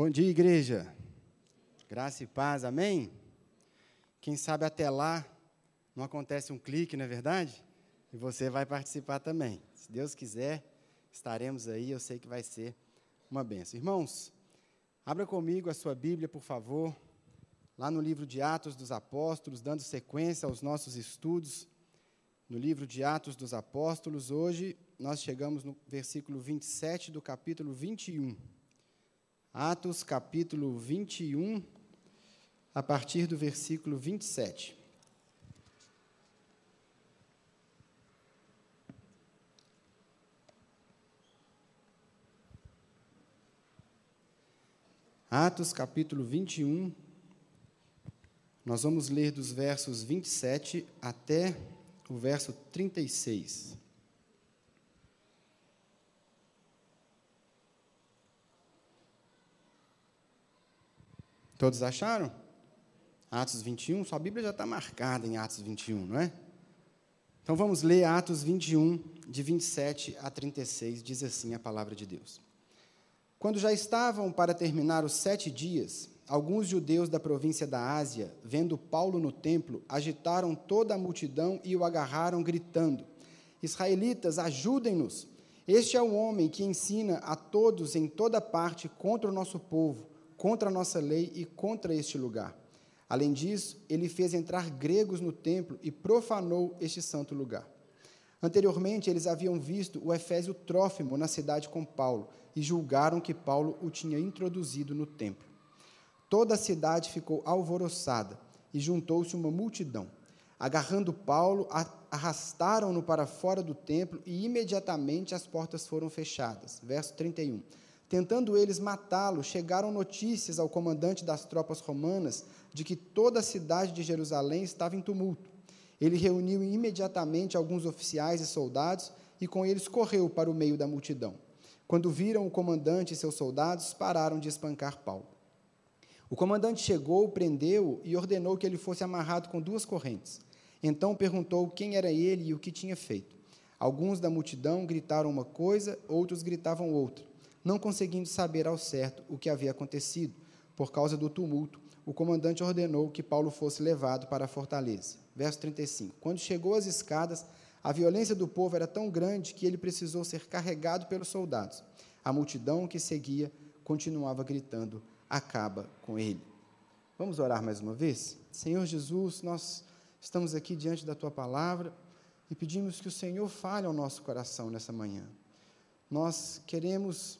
Bom dia, igreja. Graça e paz, amém? Quem sabe até lá não acontece um clique, não é verdade? E você vai participar também. Se Deus quiser, estaremos aí. Eu sei que vai ser uma benção. Irmãos, abra comigo a sua Bíblia, por favor, lá no livro de Atos dos Apóstolos, dando sequência aos nossos estudos. No livro de Atos dos Apóstolos, hoje nós chegamos no versículo 27 do capítulo 21. Atos capítulo 21, a partir do versículo 27. Atos capítulo 21, nós vamos ler dos versos 27 até o verso 36. Todos acharam? Atos 21, sua Bíblia já está marcada em Atos 21, não é? Então vamos ler Atos 21, de 27 a 36, diz assim a palavra de Deus. Quando já estavam para terminar os sete dias, alguns judeus da província da Ásia, vendo Paulo no templo, agitaram toda a multidão e o agarraram, gritando: Israelitas, ajudem-nos! Este é o homem que ensina a todos em toda parte contra o nosso povo contra a nossa lei e contra este lugar. Além disso, ele fez entrar gregos no templo e profanou este santo lugar. Anteriormente, eles haviam visto o Efésio Trófimo na cidade com Paulo e julgaram que Paulo o tinha introduzido no templo. Toda a cidade ficou alvoroçada e juntou-se uma multidão. Agarrando Paulo, arrastaram-no para fora do templo e imediatamente as portas foram fechadas. Verso 31. Tentando eles matá-lo, chegaram notícias ao comandante das tropas romanas de que toda a cidade de Jerusalém estava em tumulto. Ele reuniu imediatamente alguns oficiais e soldados e com eles correu para o meio da multidão. Quando viram o comandante e seus soldados, pararam de espancar Paulo. O comandante chegou, prendeu-o e ordenou que ele fosse amarrado com duas correntes. Então perguntou quem era ele e o que tinha feito. Alguns da multidão gritaram uma coisa, outros gritavam outra. Não conseguindo saber ao certo o que havia acontecido, por causa do tumulto, o comandante ordenou que Paulo fosse levado para a fortaleza. Verso 35. Quando chegou às escadas, a violência do povo era tão grande que ele precisou ser carregado pelos soldados. A multidão que seguia continuava gritando: Acaba com ele. Vamos orar mais uma vez? Senhor Jesus, nós estamos aqui diante da tua palavra e pedimos que o Senhor fale ao nosso coração nessa manhã. Nós queremos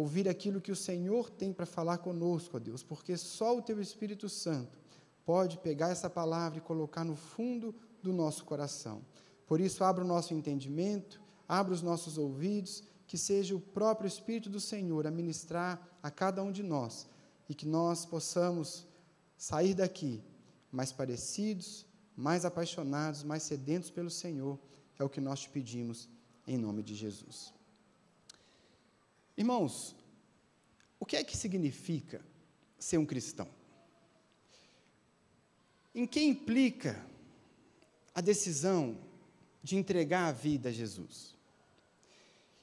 ouvir aquilo que o Senhor tem para falar conosco, ó Deus, porque só o Teu Espírito Santo pode pegar essa palavra e colocar no fundo do nosso coração. Por isso, abra o nosso entendimento, abra os nossos ouvidos, que seja o próprio Espírito do Senhor a ministrar a cada um de nós e que nós possamos sair daqui mais parecidos, mais apaixonados, mais sedentos pelo Senhor. É o que nós te pedimos em nome de Jesus. Irmãos, o que é que significa ser um cristão? Em que implica a decisão de entregar a vida a Jesus?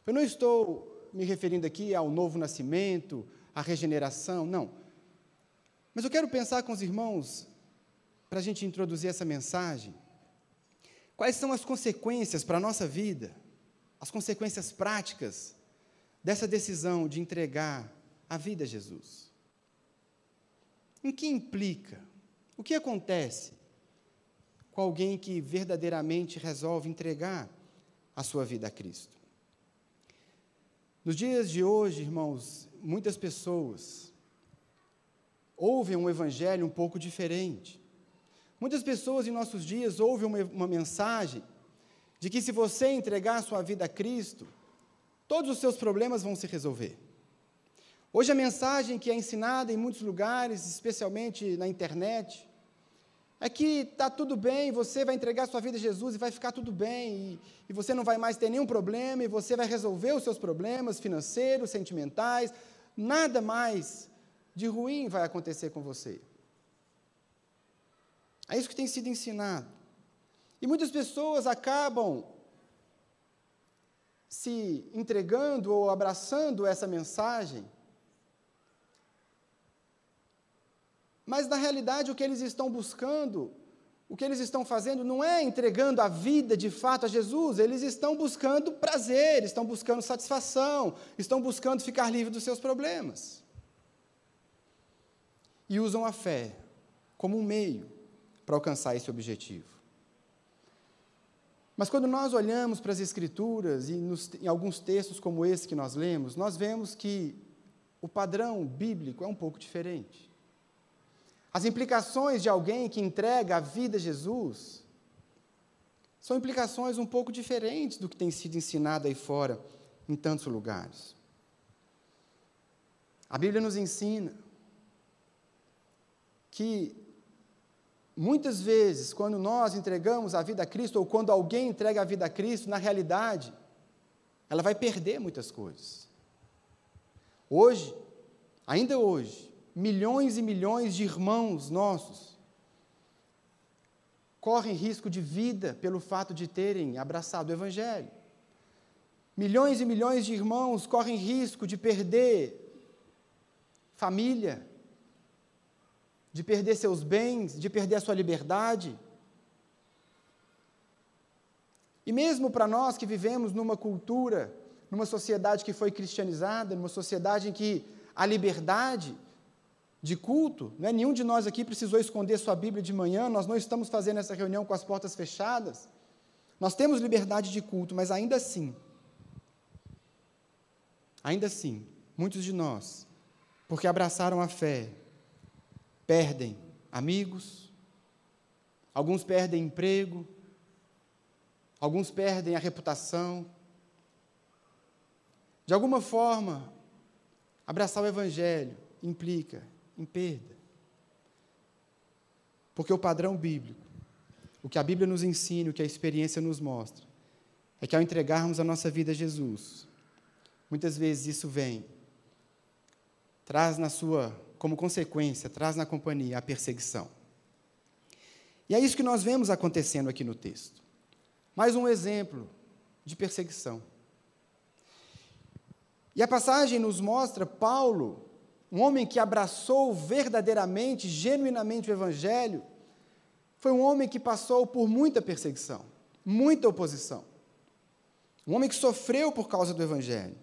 Eu não estou me referindo aqui ao novo nascimento, à regeneração, não. Mas eu quero pensar com os irmãos, para a gente introduzir essa mensagem, quais são as consequências para a nossa vida, as consequências práticas dessa decisão de entregar a vida a Jesus? Em que implica? O que acontece com alguém que verdadeiramente resolve entregar a sua vida a Cristo? Nos dias de hoje, irmãos, muitas pessoas ouvem um evangelho um pouco diferente. Muitas pessoas em nossos dias ouvem uma, uma mensagem de que se você entregar a sua vida a Cristo, todos os seus problemas vão se resolver. Hoje a mensagem que é ensinada em muitos lugares, especialmente na internet, é que está tudo bem, você vai entregar sua vida a Jesus e vai ficar tudo bem, e, e, você não vai mais ter nenhum problema, e você vai resolver os seus problemas financeiros, sentimentais, nada mais de ruim vai acontecer com você. É isso que tem sido ensinado. E muitas pessoas acabam se entregando ou abraçando essa mensagem Mas, na realidade, o que eles estão buscando, o que eles estão fazendo, não é entregando a vida de fato a Jesus, eles estão buscando prazer, estão buscando satisfação, estão buscando ficar livre dos seus problemas. E usam a fé como um meio para alcançar esse objetivo. Mas quando nós olhamos para as Escrituras, e nos, em alguns textos como esse que nós lemos, nós vemos que o padrão bíblico é um pouco diferente. As implicações de alguém que entrega a vida a Jesus são implicações um pouco diferentes do que tem sido ensinado aí fora em tantos lugares. A Bíblia nos ensina que Muitas vezes, quando nós entregamos a vida a Cristo, ou quando alguém entrega a vida a Cristo, na realidade, ela vai perder muitas coisas. Hoje, ainda hoje, milhões e milhões de irmãos nossos correm risco de vida pelo fato de terem abraçado o Evangelho. Milhões e milhões de irmãos correm risco de perder família, de perder seus bens, de perder a sua liberdade. E mesmo para nós que vivemos numa cultura, numa sociedade que foi cristianizada, numa sociedade em que a liberdade de culto, né? nenhum de nós aqui precisou esconder sua Bíblia de manhã, nós não estamos fazendo essa reunião com as portas fechadas. Nós temos liberdade de culto, mas ainda assim, ainda assim, muitos de nós, porque abraçaram a fé, perdem amigos, alguns perdem emprego, alguns perdem a reputação. De alguma forma, abraçar o Evangelho implica em perda. Porque o padrão bíblico, o que a Bíblia nos ensina, o que a experiência nos mostra, é que ao entregarmos a nossa vida a Jesus, muitas vezes isso vem, traz na sua como consequência, traz na companhia a perseguição. E é isso que nós vemos acontecendo aqui no texto. Mais um exemplo de perseguição. E a passagem nos mostra Paulo, um homem que abraçou verdadeiramente, genuinamente o Evangelho, foi um homem que passou por muita perseguição, muita oposição. Um homem que sofreu por causa do Evangelho.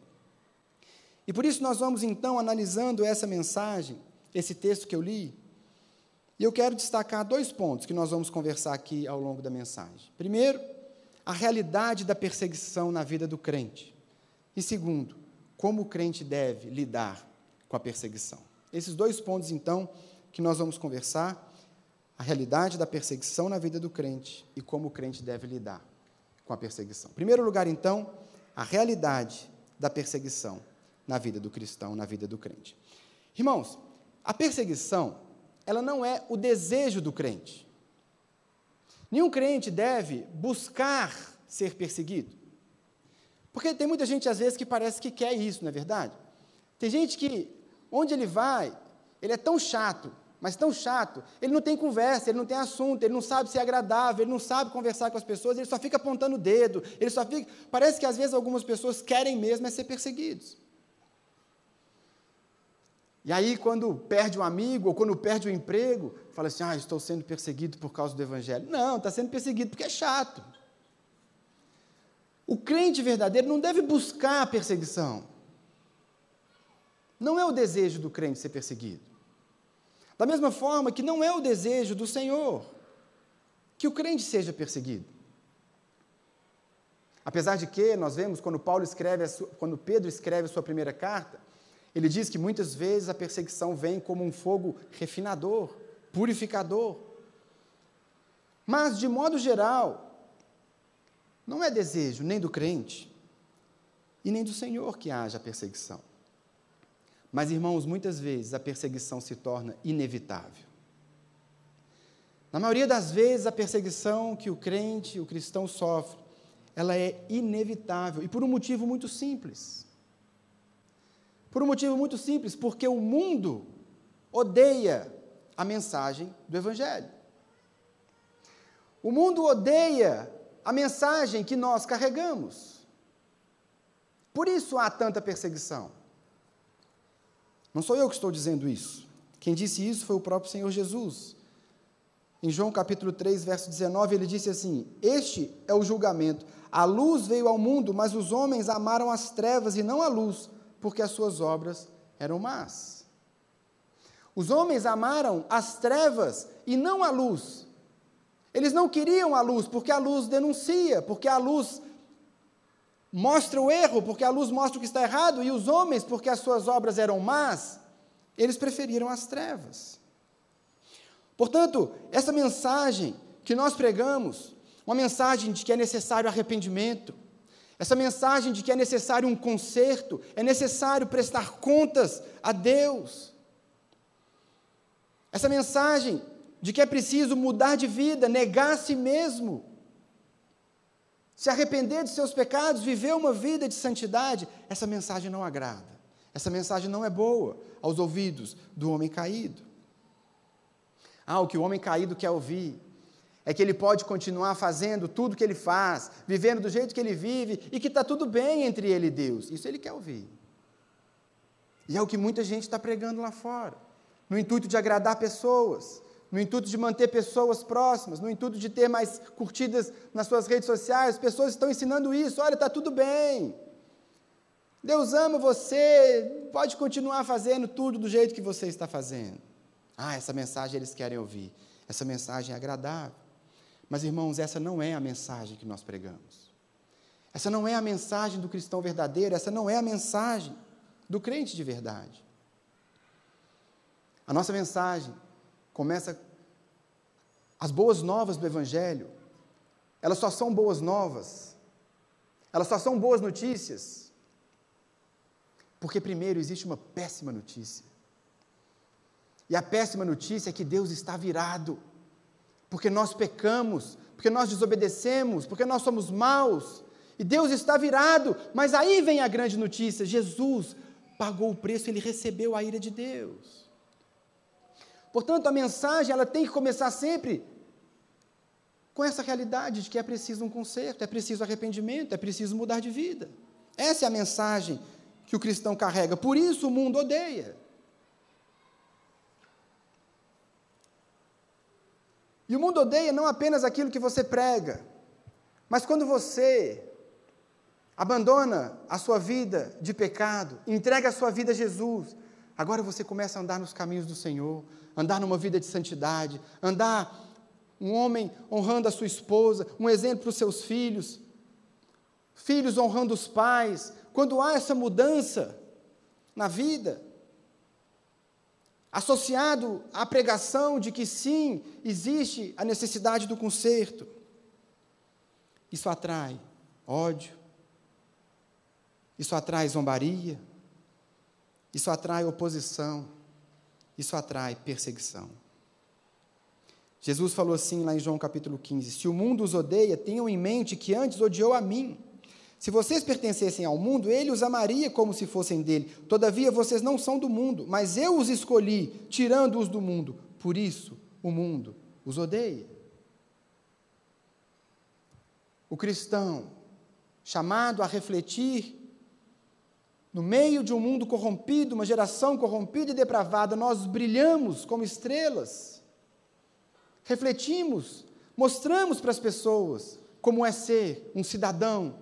E por isso nós vamos então analisando essa mensagem, esse texto que eu li, e eu quero destacar dois pontos que nós vamos conversar aqui ao longo da mensagem. Primeiro, a realidade da perseguição na vida do crente. E segundo, como o crente deve lidar com a perseguição. Esses dois pontos, então, que nós vamos conversar: a realidade da perseguição na vida do crente e como o crente deve lidar com a perseguição. Em primeiro lugar, então, a realidade da perseguição na vida do cristão, na vida do crente. Irmãos, a perseguição, ela não é o desejo do crente. Nenhum crente deve buscar ser perseguido. Porque tem muita gente, às vezes, que parece que quer isso, não é verdade? Tem gente que, onde ele vai, ele é tão chato, mas tão chato, ele não tem conversa, ele não tem assunto, ele não sabe ser agradável, ele não sabe conversar com as pessoas, ele só fica apontando o dedo, ele só fica. Parece que às vezes algumas pessoas querem mesmo é ser perseguidos. E aí, quando perde um amigo ou quando perde um emprego, fala assim: ah, estou sendo perseguido por causa do Evangelho. Não, está sendo perseguido porque é chato. O crente verdadeiro não deve buscar a perseguição. Não é o desejo do crente ser perseguido. Da mesma forma que não é o desejo do Senhor que o crente seja perseguido. Apesar de que nós vemos quando Paulo escreve, quando Pedro escreve a sua primeira carta, ele diz que muitas vezes a perseguição vem como um fogo refinador, purificador. Mas, de modo geral, não é desejo nem do crente e nem do Senhor que haja perseguição. Mas, irmãos, muitas vezes a perseguição se torna inevitável. Na maioria das vezes, a perseguição que o crente, o cristão sofre, ela é inevitável e por um motivo muito simples. Por um motivo muito simples, porque o mundo odeia a mensagem do Evangelho. O mundo odeia a mensagem que nós carregamos. Por isso há tanta perseguição. Não sou eu que estou dizendo isso. Quem disse isso foi o próprio Senhor Jesus. Em João capítulo 3, verso 19, ele disse assim: Este é o julgamento. A luz veio ao mundo, mas os homens amaram as trevas e não a luz, porque as suas obras eram más. Os homens amaram as trevas e não a luz. Eles não queriam a luz, porque a luz denuncia, porque a luz mostra o erro, porque a luz mostra o que está errado, e os homens, porque as suas obras eram más, eles preferiram as trevas. Portanto, essa mensagem que nós pregamos, uma mensagem de que é necessário arrependimento, essa mensagem de que é necessário um conserto, é necessário prestar contas a Deus. Essa mensagem de que é preciso mudar de vida, negar a si mesmo, se arrepender de seus pecados, viver uma vida de santidade, essa mensagem não agrada. Essa mensagem não é boa aos ouvidos do homem caído. Ah, o que o homem caído quer ouvir é que ele pode continuar fazendo tudo que ele faz, vivendo do jeito que ele vive e que está tudo bem entre ele e Deus. Isso ele quer ouvir. E é o que muita gente está pregando lá fora, no intuito de agradar pessoas, no intuito de manter pessoas próximas, no intuito de ter mais curtidas nas suas redes sociais, pessoas estão ensinando isso. Olha, está tudo bem. Deus ama você, pode continuar fazendo tudo do jeito que você está fazendo. Ah, essa mensagem eles querem ouvir. Essa mensagem é agradável. Mas, irmãos, essa não é a mensagem que nós pregamos. Essa não é a mensagem do cristão verdadeiro, essa não é a mensagem do crente de verdade. A nossa mensagem começa as boas novas do Evangelho, elas só são boas novas, elas só são boas notícias, porque primeiro existe uma péssima notícia. E a péssima notícia é que Deus está virado, porque nós pecamos, porque nós desobedecemos, porque nós somos maus, e Deus está virado, mas aí vem a grande notícia: Jesus pagou o preço, ele recebeu a ira de Deus. Portanto, a mensagem ela tem que começar sempre com essa realidade de que é preciso um conserto, é preciso arrependimento, é preciso mudar de vida. Essa é a mensagem que o cristão carrega. Por isso o mundo odeia. E o mundo odeia não apenas aquilo que você prega, mas quando você abandona a sua vida de pecado, entrega a sua vida a Jesus, agora você começa a andar nos caminhos do Senhor, andar numa vida de santidade, andar um homem honrando a sua esposa, um exemplo para os seus filhos, filhos honrando os pais. Quando há essa mudança na vida, associado à pregação de que sim, existe a necessidade do conserto, isso atrai ódio, isso atrai zombaria, isso atrai oposição isso atrai perseguição. Jesus falou assim lá em João capítulo 15: Se o mundo os odeia, tenham em mente que antes odiou a mim. Se vocês pertencessem ao mundo, ele os amaria como se fossem dele. Todavia, vocês não são do mundo, mas eu os escolhi, tirando-os do mundo. Por isso, o mundo os odeia. O cristão, chamado a refletir no meio de um mundo corrompido, uma geração corrompida e depravada, nós brilhamos como estrelas, refletimos, mostramos para as pessoas como é ser um cidadão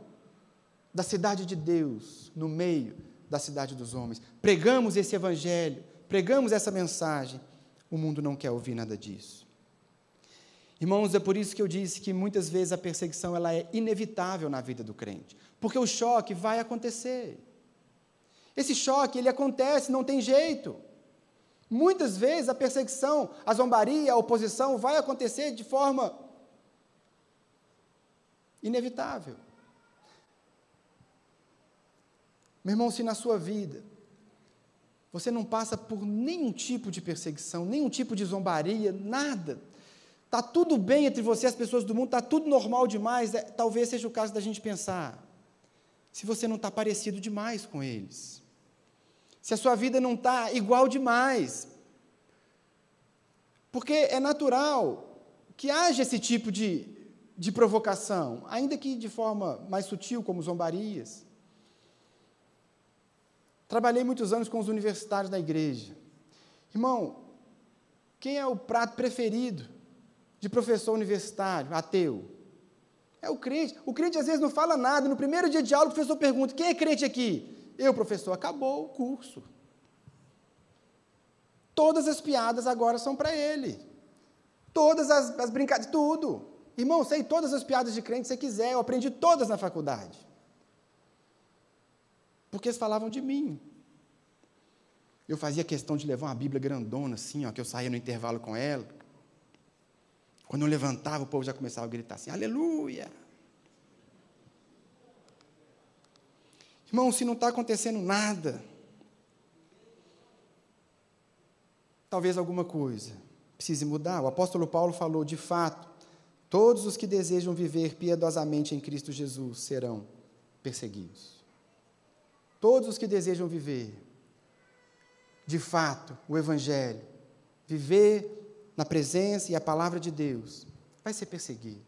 da cidade de Deus, no meio da cidade dos homens. Pregamos esse evangelho, pregamos essa mensagem. O mundo não quer ouvir nada disso. Irmãos, é por isso que eu disse que muitas vezes a perseguição ela é inevitável na vida do crente, porque o choque vai acontecer. Esse choque, ele acontece, não tem jeito. Muitas vezes a perseguição, a zombaria, a oposição vai acontecer de forma inevitável. Meu irmão, se na sua vida você não passa por nenhum tipo de perseguição, nenhum tipo de zombaria, nada, está tudo bem entre você e as pessoas do mundo, está tudo normal demais, é, talvez seja o caso da gente pensar se você não está parecido demais com eles se a sua vida não está igual demais. Porque é natural que haja esse tipo de, de provocação, ainda que de forma mais sutil, como zombarias. Trabalhei muitos anos com os universitários da igreja. Irmão, Quem é o prato preferido de professor universitário, ateu? É o crente. O crente às vezes não fala nada. No primeiro dia de aula, o professor pergunta: quem é crente aqui? Eu, professor, acabou o curso. Todas as piadas agora são para ele. Todas as, as brincadeiras, tudo. Irmão, sei todas as piadas de crente que você quiser, eu aprendi todas na faculdade. Porque eles falavam de mim. Eu fazia questão de levar uma Bíblia grandona, assim, ó, que eu saía no intervalo com ela. Quando eu levantava, o povo já começava a gritar assim: Aleluia! Irmão, se não está acontecendo nada, talvez alguma coisa precise mudar. O apóstolo Paulo falou: de fato, todos os que desejam viver piedosamente em Cristo Jesus serão perseguidos. Todos os que desejam viver, de fato, o Evangelho, viver na presença e a palavra de Deus, vai ser perseguido.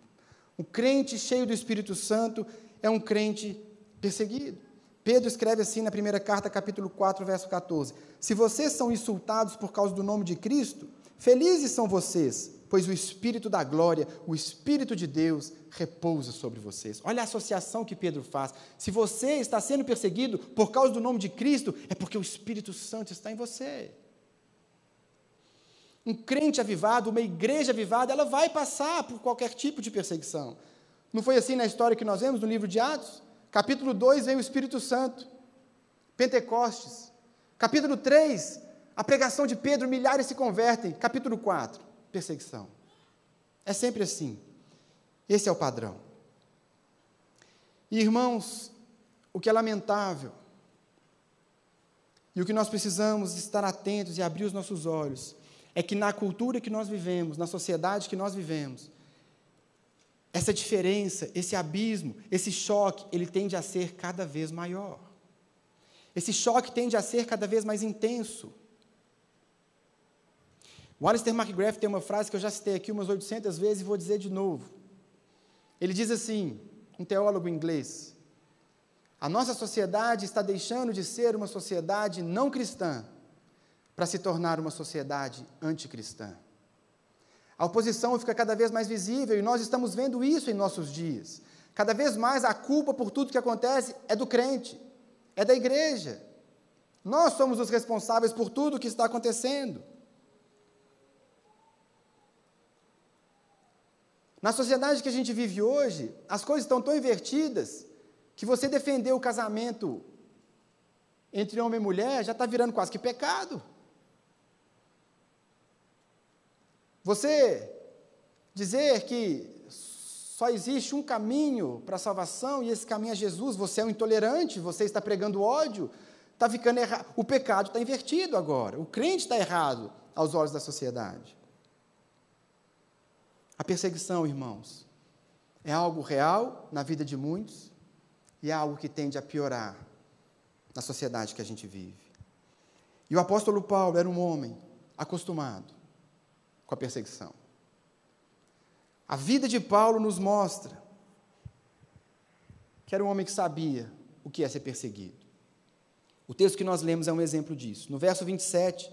Um crente cheio do Espírito Santo é um crente perseguido. Pedro escreve assim na primeira carta, capítulo 4, verso 14: Se vocês são insultados por causa do nome de Cristo, felizes são vocês, pois o Espírito da glória, o Espírito de Deus, repousa sobre vocês. Olha a associação que Pedro faz. Se você está sendo perseguido por causa do nome de Cristo, é porque o Espírito Santo está em você. Um crente avivado, uma igreja avivada, ela vai passar por qualquer tipo de perseguição. Não foi assim na história que nós vemos no livro de Atos? Capítulo 2 vem o Espírito Santo. Pentecostes. Capítulo 3, a pregação de Pedro, milhares se convertem. Capítulo 4, perseguição. É sempre assim. Esse é o padrão. E, irmãos, o que é lamentável, e o que nós precisamos estar atentos e abrir os nossos olhos, é que na cultura que nós vivemos, na sociedade que nós vivemos, essa diferença, esse abismo, esse choque, ele tende a ser cada vez maior. Esse choque tende a ser cada vez mais intenso. O Alistair McGrath tem uma frase que eu já citei aqui umas 800 vezes e vou dizer de novo. Ele diz assim, um teólogo inglês: A nossa sociedade está deixando de ser uma sociedade não cristã para se tornar uma sociedade anticristã. A oposição fica cada vez mais visível e nós estamos vendo isso em nossos dias. Cada vez mais a culpa por tudo que acontece é do crente, é da igreja. Nós somos os responsáveis por tudo o que está acontecendo. Na sociedade que a gente vive hoje, as coisas estão tão invertidas que você defender o casamento entre homem e mulher já está virando quase que pecado. Você dizer que só existe um caminho para a salvação e esse caminho é Jesus, você é um intolerante, você está pregando ódio, está ficando errado. O pecado está invertido agora. O crente está errado aos olhos da sociedade. A perseguição, irmãos, é algo real na vida de muitos e é algo que tende a piorar na sociedade que a gente vive. E o apóstolo Paulo era um homem acostumado com a perseguição. A vida de Paulo nos mostra que era um homem que sabia o que é ser perseguido. O texto que nós lemos é um exemplo disso. No verso 27,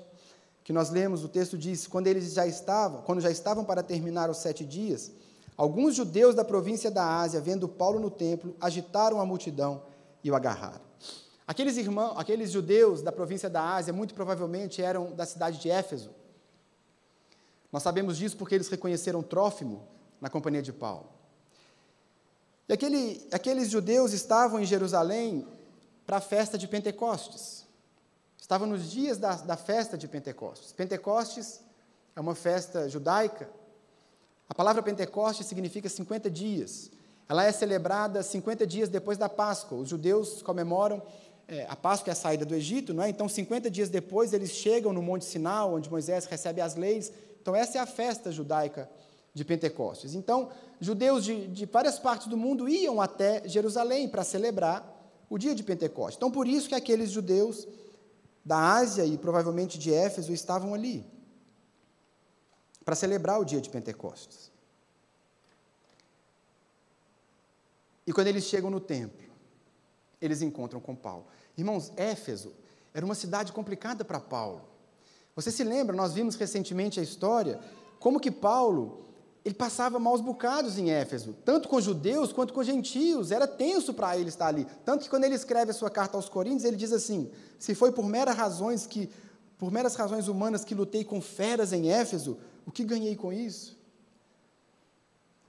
que nós lemos, o texto diz: quando eles já estavam, quando já estavam para terminar os sete dias, alguns judeus da província da Ásia, vendo Paulo no templo, agitaram a multidão e o agarraram. Aqueles irmãos, aqueles judeus da província da Ásia, muito provavelmente eram da cidade de Éfeso, nós sabemos disso porque eles reconheceram Trófimo na companhia de Paulo. E aquele, aqueles judeus estavam em Jerusalém para a festa de Pentecostes. Estavam nos dias da, da festa de Pentecostes. Pentecostes é uma festa judaica. A palavra Pentecostes significa 50 dias. Ela é celebrada 50 dias depois da Páscoa. Os judeus comemoram é, a Páscoa é a saída do Egito, não é? Então, 50 dias depois, eles chegam no Monte Sinal, onde Moisés recebe as leis, então, essa é a festa judaica de Pentecostes. Então, judeus de, de várias partes do mundo iam até Jerusalém para celebrar o dia de Pentecostes. Então, por isso que aqueles judeus da Ásia e provavelmente de Éfeso estavam ali para celebrar o dia de Pentecostes. E quando eles chegam no templo, eles encontram com Paulo. Irmãos, Éfeso era uma cidade complicada para Paulo. Você se lembra, nós vimos recentemente a história, como que Paulo, ele passava maus bocados em Éfeso, tanto com judeus quanto com gentios, era tenso para ele estar ali. Tanto que quando ele escreve a sua carta aos Coríntios, ele diz assim: "Se foi por meras razões que por meras razões humanas que lutei com feras em Éfeso, o que ganhei com isso?"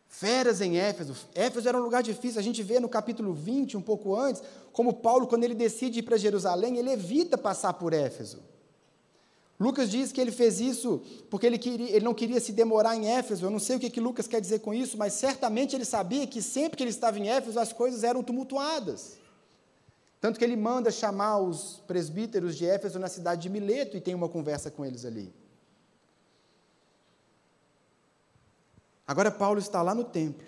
Feras em Éfeso. Éfeso era um lugar difícil. A gente vê no capítulo 20, um pouco antes, como Paulo, quando ele decide ir para Jerusalém, ele evita passar por Éfeso. Lucas diz que ele fez isso porque ele, queria, ele não queria se demorar em Éfeso. Eu não sei o que, que Lucas quer dizer com isso, mas certamente ele sabia que sempre que ele estava em Éfeso as coisas eram tumultuadas. Tanto que ele manda chamar os presbíteros de Éfeso na cidade de Mileto e tem uma conversa com eles ali. Agora Paulo está lá no templo,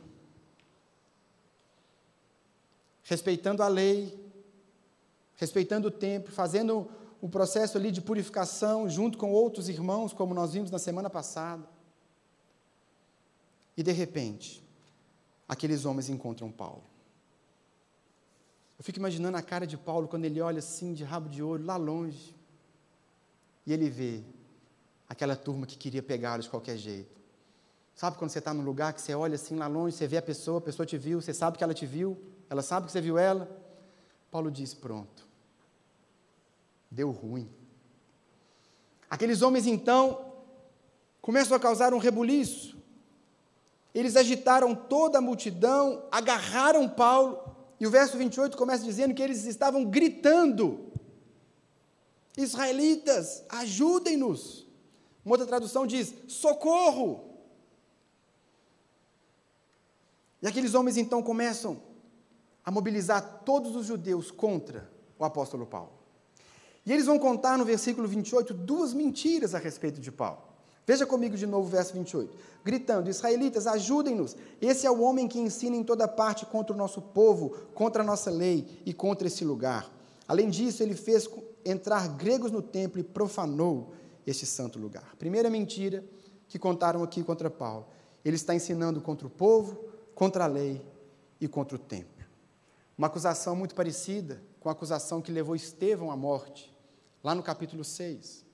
respeitando a lei, respeitando o templo, fazendo um processo ali de purificação junto com outros irmãos, como nós vimos na semana passada. E de repente, aqueles homens encontram Paulo. Eu fico imaginando a cara de Paulo quando ele olha assim, de rabo de ouro, lá longe, e ele vê aquela turma que queria pegá-lo de qualquer jeito. Sabe quando você está num lugar que você olha assim lá longe, você vê a pessoa, a pessoa te viu, você sabe que ela te viu, ela sabe que você viu ela? Paulo diz: Pronto, deu ruim. Aqueles homens então começam a causar um rebuliço. Eles agitaram toda a multidão, agarraram Paulo, e o verso 28 começa dizendo que eles estavam gritando: Israelitas, ajudem-nos. Uma outra tradução diz: socorro. E aqueles homens então começam a mobilizar todos os judeus contra o apóstolo Paulo. E eles vão contar no versículo 28 duas mentiras a respeito de Paulo. Veja comigo de novo o verso 28. Gritando: Israelitas, ajudem-nos. Esse é o homem que ensina em toda parte contra o nosso povo, contra a nossa lei e contra esse lugar. Além disso, ele fez entrar gregos no templo e profanou este santo lugar. Primeira mentira que contaram aqui contra Paulo. Ele está ensinando contra o povo, contra a lei e contra o templo. Uma acusação muito parecida com a acusação que levou Estevão à morte lá no capítulo 6.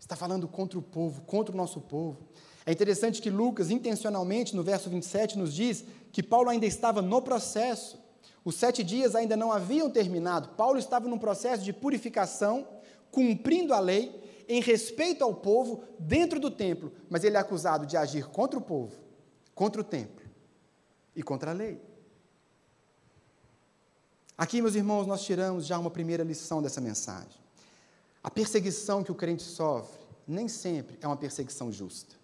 Está falando contra o povo, contra o nosso povo. É interessante que Lucas, intencionalmente, no verso 27, nos diz que Paulo ainda estava no processo. Os sete dias ainda não haviam terminado. Paulo estava num processo de purificação, cumprindo a lei, em respeito ao povo, dentro do templo. Mas ele é acusado de agir contra o povo, contra o templo e contra a lei. Aqui, meus irmãos, nós tiramos já uma primeira lição dessa mensagem. A perseguição que o crente sofre nem sempre é uma perseguição justa.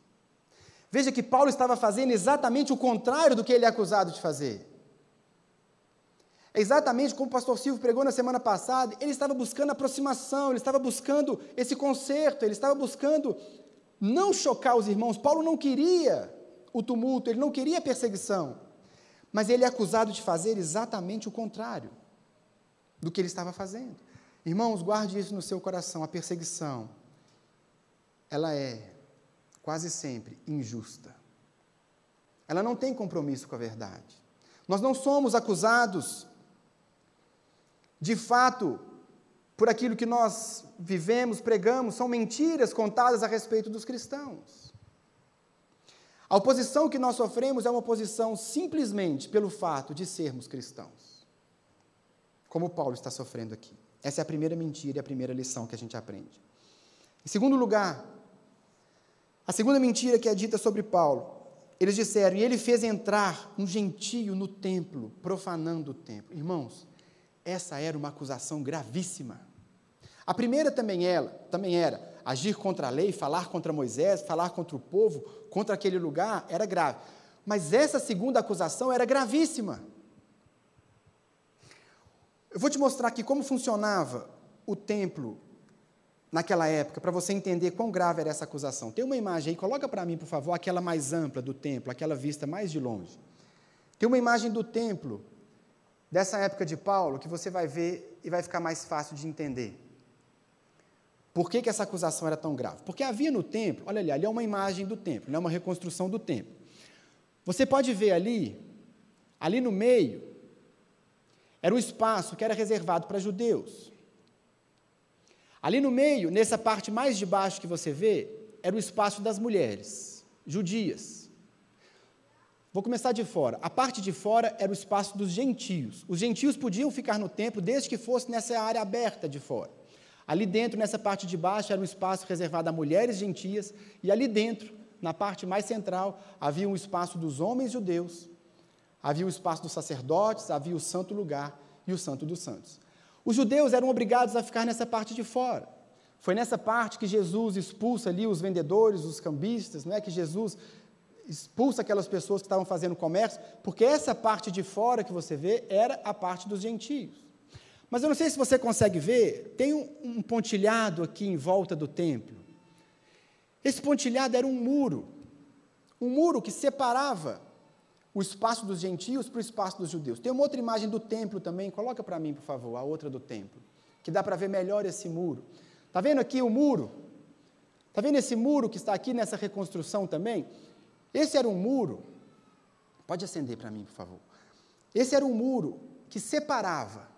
Veja que Paulo estava fazendo exatamente o contrário do que ele é acusado de fazer. É exatamente como o pastor Silvio pregou na semana passada, ele estava buscando aproximação, ele estava buscando esse conserto, ele estava buscando não chocar os irmãos. Paulo não queria o tumulto, ele não queria a perseguição. Mas ele é acusado de fazer exatamente o contrário do que ele estava fazendo. Irmãos, guarde isso no seu coração. A perseguição, ela é quase sempre injusta. Ela não tem compromisso com a verdade. Nós não somos acusados, de fato, por aquilo que nós vivemos, pregamos, são mentiras contadas a respeito dos cristãos. A oposição que nós sofremos é uma oposição simplesmente pelo fato de sermos cristãos, como Paulo está sofrendo aqui. Essa é a primeira mentira e a primeira lição que a gente aprende. Em segundo lugar, a segunda mentira que é dita sobre Paulo, eles disseram, e ele fez entrar um gentio no templo, profanando o templo. Irmãos, essa era uma acusação gravíssima. A primeira também era, também era agir contra a lei, falar contra Moisés, falar contra o povo, contra aquele lugar, era grave. Mas essa segunda acusação era gravíssima. Eu vou te mostrar aqui como funcionava o templo naquela época, para você entender quão grave era essa acusação. Tem uma imagem aí, coloca para mim, por favor, aquela mais ampla do templo, aquela vista mais de longe. Tem uma imagem do templo dessa época de Paulo que você vai ver e vai ficar mais fácil de entender. Por que, que essa acusação era tão grave? Porque havia no templo, olha ali, ali é uma imagem do templo, é uma reconstrução do templo. Você pode ver ali, ali no meio, era um espaço que era reservado para judeus. Ali no meio, nessa parte mais de baixo que você vê, era o espaço das mulheres, judias. Vou começar de fora. A parte de fora era o espaço dos gentios. Os gentios podiam ficar no templo desde que fosse nessa área aberta de fora. Ali dentro, nessa parte de baixo, era um espaço reservado a mulheres gentias, e ali dentro, na parte mais central, havia um espaço dos homens judeus, havia o espaço dos sacerdotes, havia o santo lugar e o santo dos santos. Os judeus eram obrigados a ficar nessa parte de fora. Foi nessa parte que Jesus expulsa ali os vendedores, os cambistas, não é que Jesus expulsa aquelas pessoas que estavam fazendo comércio, porque essa parte de fora que você vê era a parte dos gentios. Mas eu não sei se você consegue ver, tem um, um pontilhado aqui em volta do templo. Esse pontilhado era um muro, um muro que separava o espaço dos gentios para o espaço dos judeus. Tem uma outra imagem do templo também, coloca para mim, por favor, a outra do templo, que dá para ver melhor esse muro. Está vendo aqui o muro? Está vendo esse muro que está aqui nessa reconstrução também? Esse era um muro, pode acender para mim, por favor. Esse era um muro que separava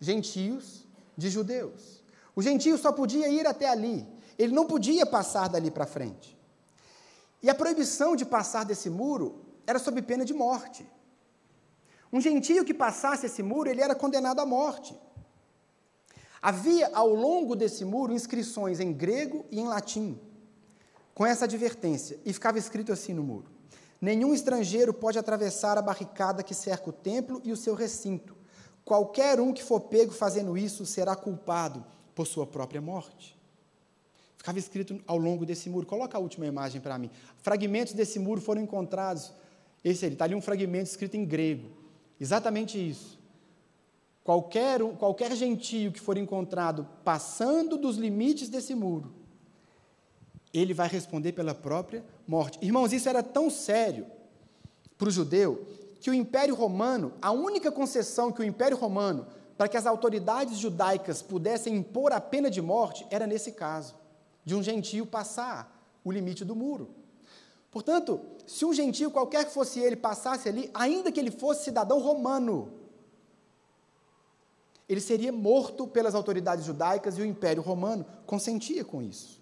gentios de judeus. O gentio só podia ir até ali, ele não podia passar dali para frente. E a proibição de passar desse muro era sob pena de morte. Um gentio que passasse esse muro, ele era condenado à morte. Havia ao longo desse muro inscrições em grego e em latim, com essa advertência, e ficava escrito assim no muro: Nenhum estrangeiro pode atravessar a barricada que cerca o templo e o seu recinto, Qualquer um que for pego fazendo isso será culpado por sua própria morte. Ficava escrito ao longo desse muro. Coloca a última imagem para mim. Fragmentos desse muro foram encontrados. Esse está ali um fragmento escrito em grego. Exatamente isso. Qualquer, qualquer gentio que for encontrado passando dos limites desse muro, ele vai responder pela própria morte. Irmãos, isso era tão sério para o judeu que o Império Romano, a única concessão que o Império Romano, para que as autoridades judaicas pudessem impor a pena de morte, era nesse caso, de um gentio passar o limite do muro. Portanto, se um gentio, qualquer que fosse ele, passasse ali, ainda que ele fosse cidadão romano, ele seria morto pelas autoridades judaicas e o Império Romano consentia com isso.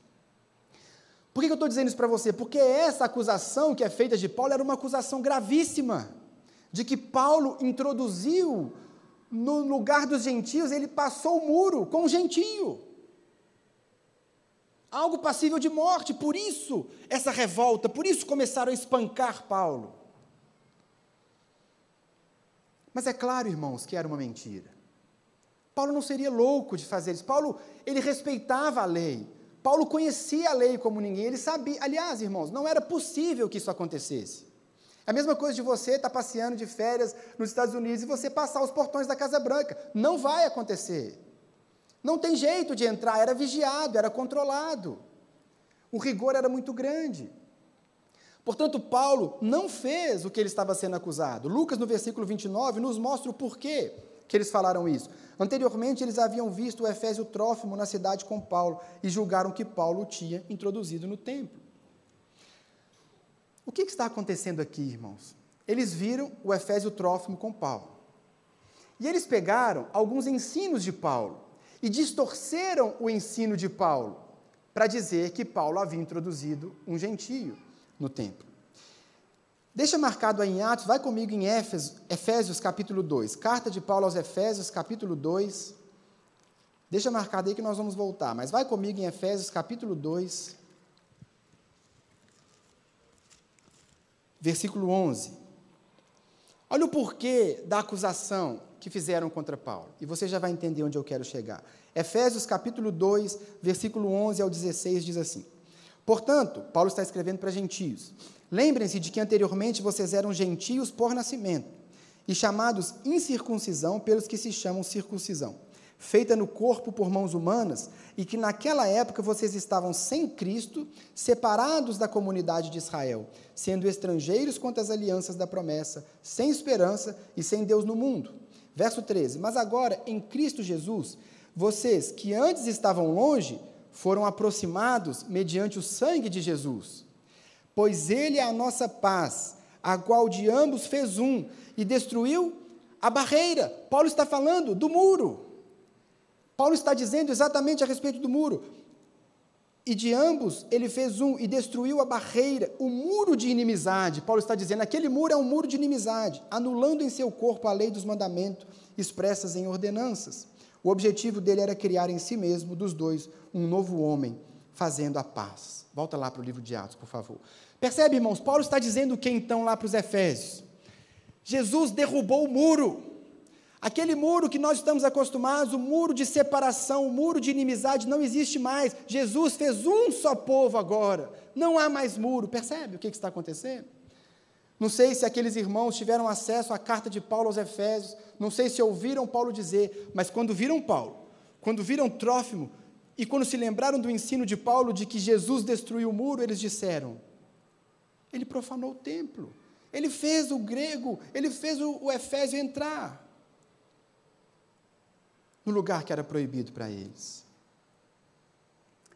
Por que eu estou dizendo isso para você? Porque essa acusação que é feita de Paulo era uma acusação gravíssima de que Paulo introduziu no lugar dos gentios, ele passou o muro com o gentio. Algo passível de morte, por isso essa revolta, por isso começaram a espancar Paulo. Mas é claro, irmãos, que era uma mentira. Paulo não seria louco de fazer isso. Paulo, ele respeitava a lei. Paulo conhecia a lei como ninguém, ele sabia. Aliás, irmãos, não era possível que isso acontecesse. É a mesma coisa de você estar tá passeando de férias nos Estados Unidos e você passar os portões da Casa Branca. Não vai acontecer. Não tem jeito de entrar, era vigiado, era controlado. O rigor era muito grande. Portanto, Paulo não fez o que ele estava sendo acusado. Lucas, no versículo 29, nos mostra o porquê que eles falaram isso. Anteriormente, eles haviam visto o Efésio Trófimo na cidade com Paulo e julgaram que Paulo o tinha introduzido no templo. O que está acontecendo aqui, irmãos? Eles viram o Efésio Trófimo com Paulo. E eles pegaram alguns ensinos de Paulo e distorceram o ensino de Paulo para dizer que Paulo havia introduzido um gentio no templo. Deixa marcado aí em Atos, vai comigo em Efésios, Efésios capítulo 2. Carta de Paulo aos Efésios, capítulo 2. Deixa marcado aí que nós vamos voltar, mas vai comigo em Efésios capítulo 2. versículo 11. Olha o porquê da acusação que fizeram contra Paulo. E você já vai entender onde eu quero chegar. Efésios capítulo 2, versículo 11 ao 16 diz assim: Portanto, Paulo está escrevendo para gentios. Lembrem-se de que anteriormente vocês eram gentios por nascimento e chamados incircuncisão pelos que se chamam circuncisão feita no corpo por mãos humanas, e que naquela época vocês estavam sem Cristo, separados da comunidade de Israel, sendo estrangeiros quanto às alianças da promessa, sem esperança e sem Deus no mundo. Verso 13: Mas agora, em Cristo Jesus, vocês que antes estavam longe, foram aproximados mediante o sangue de Jesus. Pois Ele é a nossa paz, a qual de ambos fez um e destruiu a barreira. Paulo está falando do muro Paulo está dizendo exatamente a respeito do muro. E de ambos ele fez um e destruiu a barreira, o muro de inimizade. Paulo está dizendo: aquele muro é um muro de inimizade, anulando em seu corpo a lei dos mandamentos expressas em ordenanças. O objetivo dele era criar em si mesmo, dos dois, um novo homem, fazendo a paz. Volta lá para o livro de Atos, por favor. Percebe, irmãos? Paulo está dizendo o que então lá para os Efésios? Jesus derrubou o muro. Aquele muro que nós estamos acostumados, o muro de separação, o muro de inimizade, não existe mais. Jesus fez um só povo agora. Não há mais muro. Percebe o que está acontecendo? Não sei se aqueles irmãos tiveram acesso à carta de Paulo aos Efésios, não sei se ouviram Paulo dizer, mas quando viram Paulo, quando viram Trófimo, e quando se lembraram do ensino de Paulo de que Jesus destruiu o muro, eles disseram: Ele profanou o templo, ele fez o grego, ele fez o, o Efésio entrar no lugar que era proibido para eles.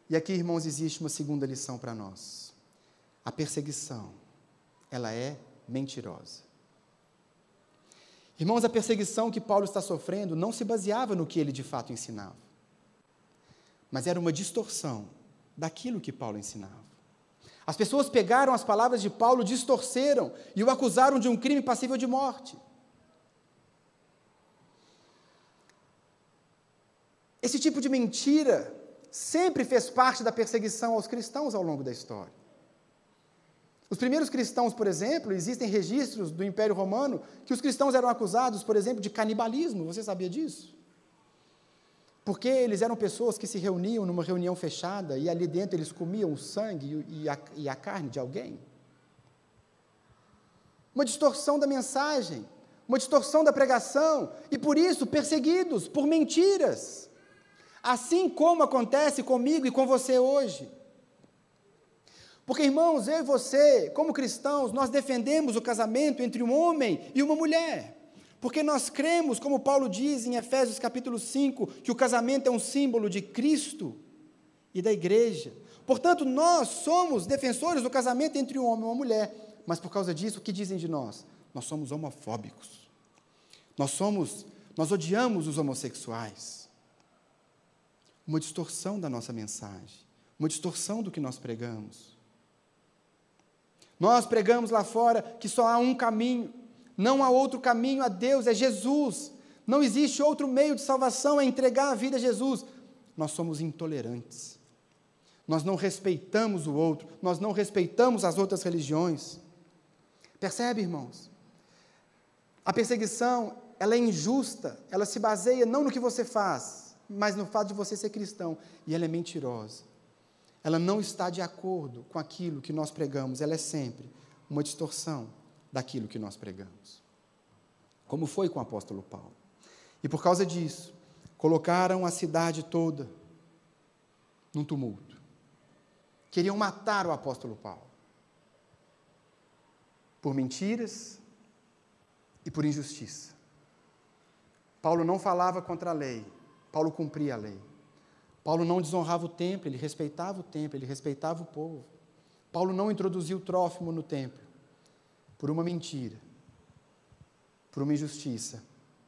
E aqui, irmãos, existe uma segunda lição para nós. A perseguição, ela é mentirosa. Irmãos, a perseguição que Paulo está sofrendo não se baseava no que ele de fato ensinava, mas era uma distorção daquilo que Paulo ensinava. As pessoas pegaram as palavras de Paulo, distorceram e o acusaram de um crime passível de morte. Esse tipo de mentira sempre fez parte da perseguição aos cristãos ao longo da história. Os primeiros cristãos, por exemplo, existem registros do Império Romano que os cristãos eram acusados, por exemplo, de canibalismo. Você sabia disso? Porque eles eram pessoas que se reuniam numa reunião fechada e ali dentro eles comiam o sangue e a, e a carne de alguém. Uma distorção da mensagem, uma distorção da pregação, e por isso perseguidos por mentiras. Assim como acontece comigo e com você hoje. Porque, irmãos, eu e você, como cristãos, nós defendemos o casamento entre um homem e uma mulher. Porque nós cremos, como Paulo diz em Efésios capítulo 5, que o casamento é um símbolo de Cristo e da igreja. Portanto, nós somos defensores do casamento entre um homem e uma mulher. Mas por causa disso, o que dizem de nós? Nós somos homofóbicos. Nós somos, nós odiamos os homossexuais. Uma distorção da nossa mensagem, uma distorção do que nós pregamos. Nós pregamos lá fora que só há um caminho, não há outro caminho a Deus, é Jesus. Não existe outro meio de salvação, é entregar a vida a Jesus. Nós somos intolerantes. Nós não respeitamos o outro, nós não respeitamos as outras religiões. Percebe, irmãos? A perseguição, ela é injusta, ela se baseia não no que você faz, mas no fato de você ser cristão, e ela é mentirosa ela não está de acordo com aquilo que nós pregamos, ela é sempre uma distorção daquilo que nós pregamos. Como foi com o apóstolo Paulo. E por causa disso, colocaram a cidade toda num tumulto. Queriam matar o apóstolo Paulo. Por mentiras e por injustiça. Paulo não falava contra a lei, Paulo cumpria a lei. Paulo não desonrava o templo, ele respeitava o templo, ele respeitava o povo. Paulo não introduziu o trófimo no templo por uma mentira, por uma injustiça.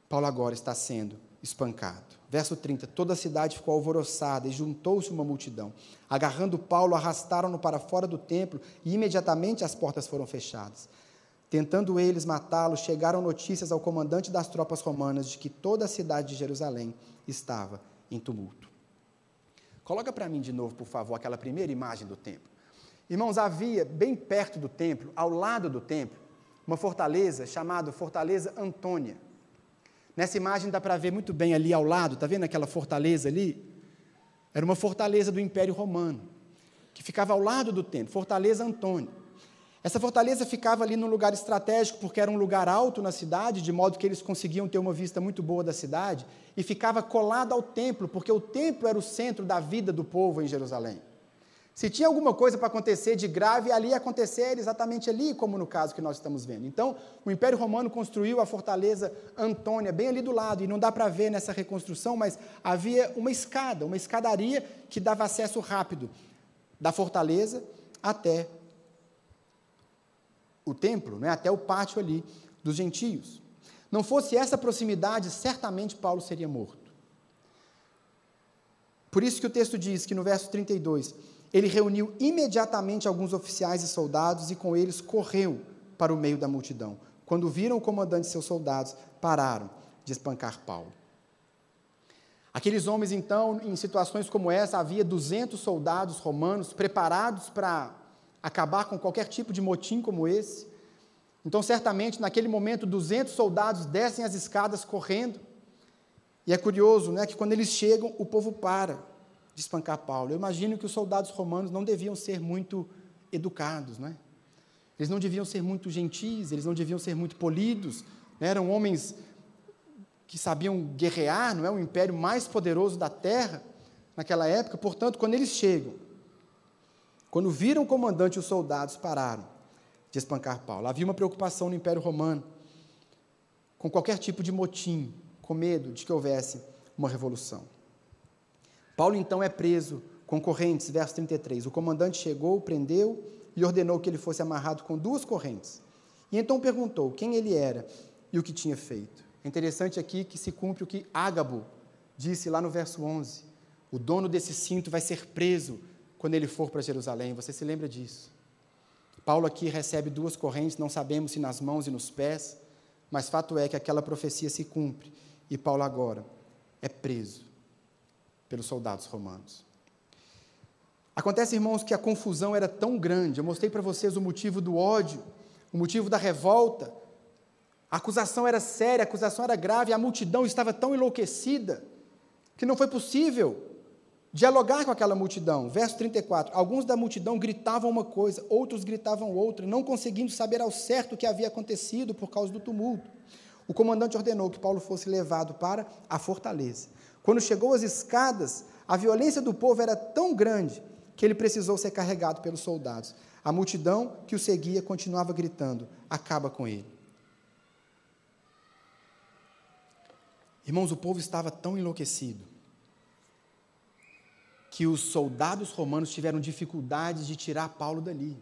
Paulo agora está sendo espancado. Verso 30: Toda a cidade ficou alvoroçada e juntou-se uma multidão. Agarrando Paulo, arrastaram-no para fora do templo e imediatamente as portas foram fechadas. Tentando eles matá-lo, chegaram notícias ao comandante das tropas romanas de que toda a cidade de Jerusalém estava em tumulto. Coloca para mim de novo, por favor, aquela primeira imagem do templo. Irmãos, havia bem perto do templo, ao lado do templo, uma fortaleza chamada Fortaleza Antônia. Nessa imagem dá para ver muito bem ali ao lado, está vendo aquela fortaleza ali? Era uma fortaleza do Império Romano, que ficava ao lado do templo, Fortaleza Antônia. Essa fortaleza ficava ali num lugar estratégico, porque era um lugar alto na cidade, de modo que eles conseguiam ter uma vista muito boa da cidade, e ficava colado ao templo, porque o templo era o centro da vida do povo em Jerusalém. Se tinha alguma coisa para acontecer de grave, ali ia acontecer exatamente ali, como no caso que nós estamos vendo. Então, o Império Romano construiu a fortaleza Antônia, bem ali do lado, e não dá para ver nessa reconstrução, mas havia uma escada, uma escadaria que dava acesso rápido da fortaleza até o templo, né, até o pátio ali dos gentios. Não fosse essa proximidade, certamente Paulo seria morto. Por isso que o texto diz que no verso 32, ele reuniu imediatamente alguns oficiais e soldados e com eles correu para o meio da multidão. Quando viram o comandante e seus soldados, pararam de espancar Paulo. Aqueles homens, então, em situações como essa, havia 200 soldados romanos preparados para acabar com qualquer tipo de motim como esse. Então, certamente, naquele momento, 200 soldados descem as escadas correndo. E é curioso né, que quando eles chegam, o povo para de espancar Paulo. Eu imagino que os soldados romanos não deviam ser muito educados, né? Eles não deviam ser muito gentis, eles não deviam ser muito polidos, né? eram homens que sabiam guerrear, não é o império mais poderoso da terra naquela época. Portanto, quando eles chegam, quando viram o comandante os soldados pararam de espancar Paulo. Havia uma preocupação no Império Romano com qualquer tipo de motim, com medo de que houvesse uma revolução. Paulo então é preso com correntes, verso 33. O comandante chegou, prendeu e ordenou que ele fosse amarrado com duas correntes. E então perguntou quem ele era e o que tinha feito. É interessante aqui que se cumpre o que Ágabo disse lá no verso 11. O dono desse cinto vai ser preso quando ele for para Jerusalém. Você se lembra disso? Paulo aqui recebe duas correntes, não sabemos se nas mãos e nos pés, mas fato é que aquela profecia se cumpre e Paulo agora é preso pelos soldados romanos. Acontece, irmãos, que a confusão era tão grande. Eu mostrei para vocês o motivo do ódio, o motivo da revolta, a acusação era séria, a acusação era grave, a multidão estava tão enlouquecida que não foi possível dialogar com aquela multidão. Verso 34: Alguns da multidão gritavam uma coisa, outros gritavam outra, não conseguindo saber ao certo o que havia acontecido por causa do tumulto. O comandante ordenou que Paulo fosse levado para a fortaleza. Quando chegou às escadas, a violência do povo era tão grande que ele precisou ser carregado pelos soldados. A multidão que o seguia continuava gritando: Acaba com ele. Irmãos, o povo estava tão enlouquecido que os soldados romanos tiveram dificuldades de tirar Paulo dali.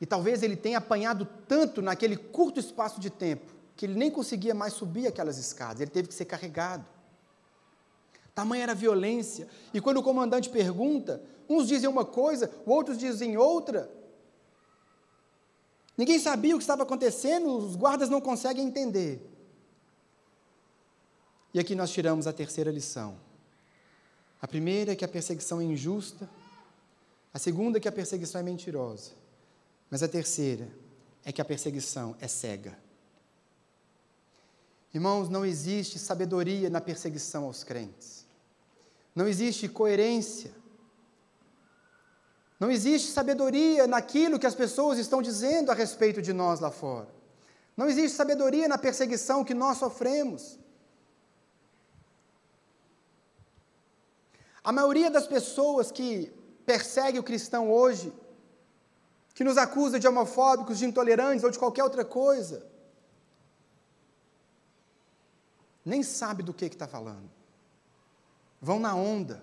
E talvez ele tenha apanhado tanto naquele curto espaço de tempo que ele nem conseguia mais subir aquelas escadas, ele teve que ser carregado. Tamanha era a violência. E quando o comandante pergunta, uns dizem uma coisa, outros dizem outra. Ninguém sabia o que estava acontecendo, os guardas não conseguem entender. E aqui nós tiramos a terceira lição. A primeira é que a perseguição é injusta, a segunda é que a perseguição é mentirosa, mas a terceira é que a perseguição é cega. Irmãos, não existe sabedoria na perseguição aos crentes. Não existe coerência. Não existe sabedoria naquilo que as pessoas estão dizendo a respeito de nós lá fora. Não existe sabedoria na perseguição que nós sofremos. A maioria das pessoas que persegue o cristão hoje, que nos acusa de homofóbicos, de intolerantes ou de qualquer outra coisa, nem sabe do que está falando. Vão na onda,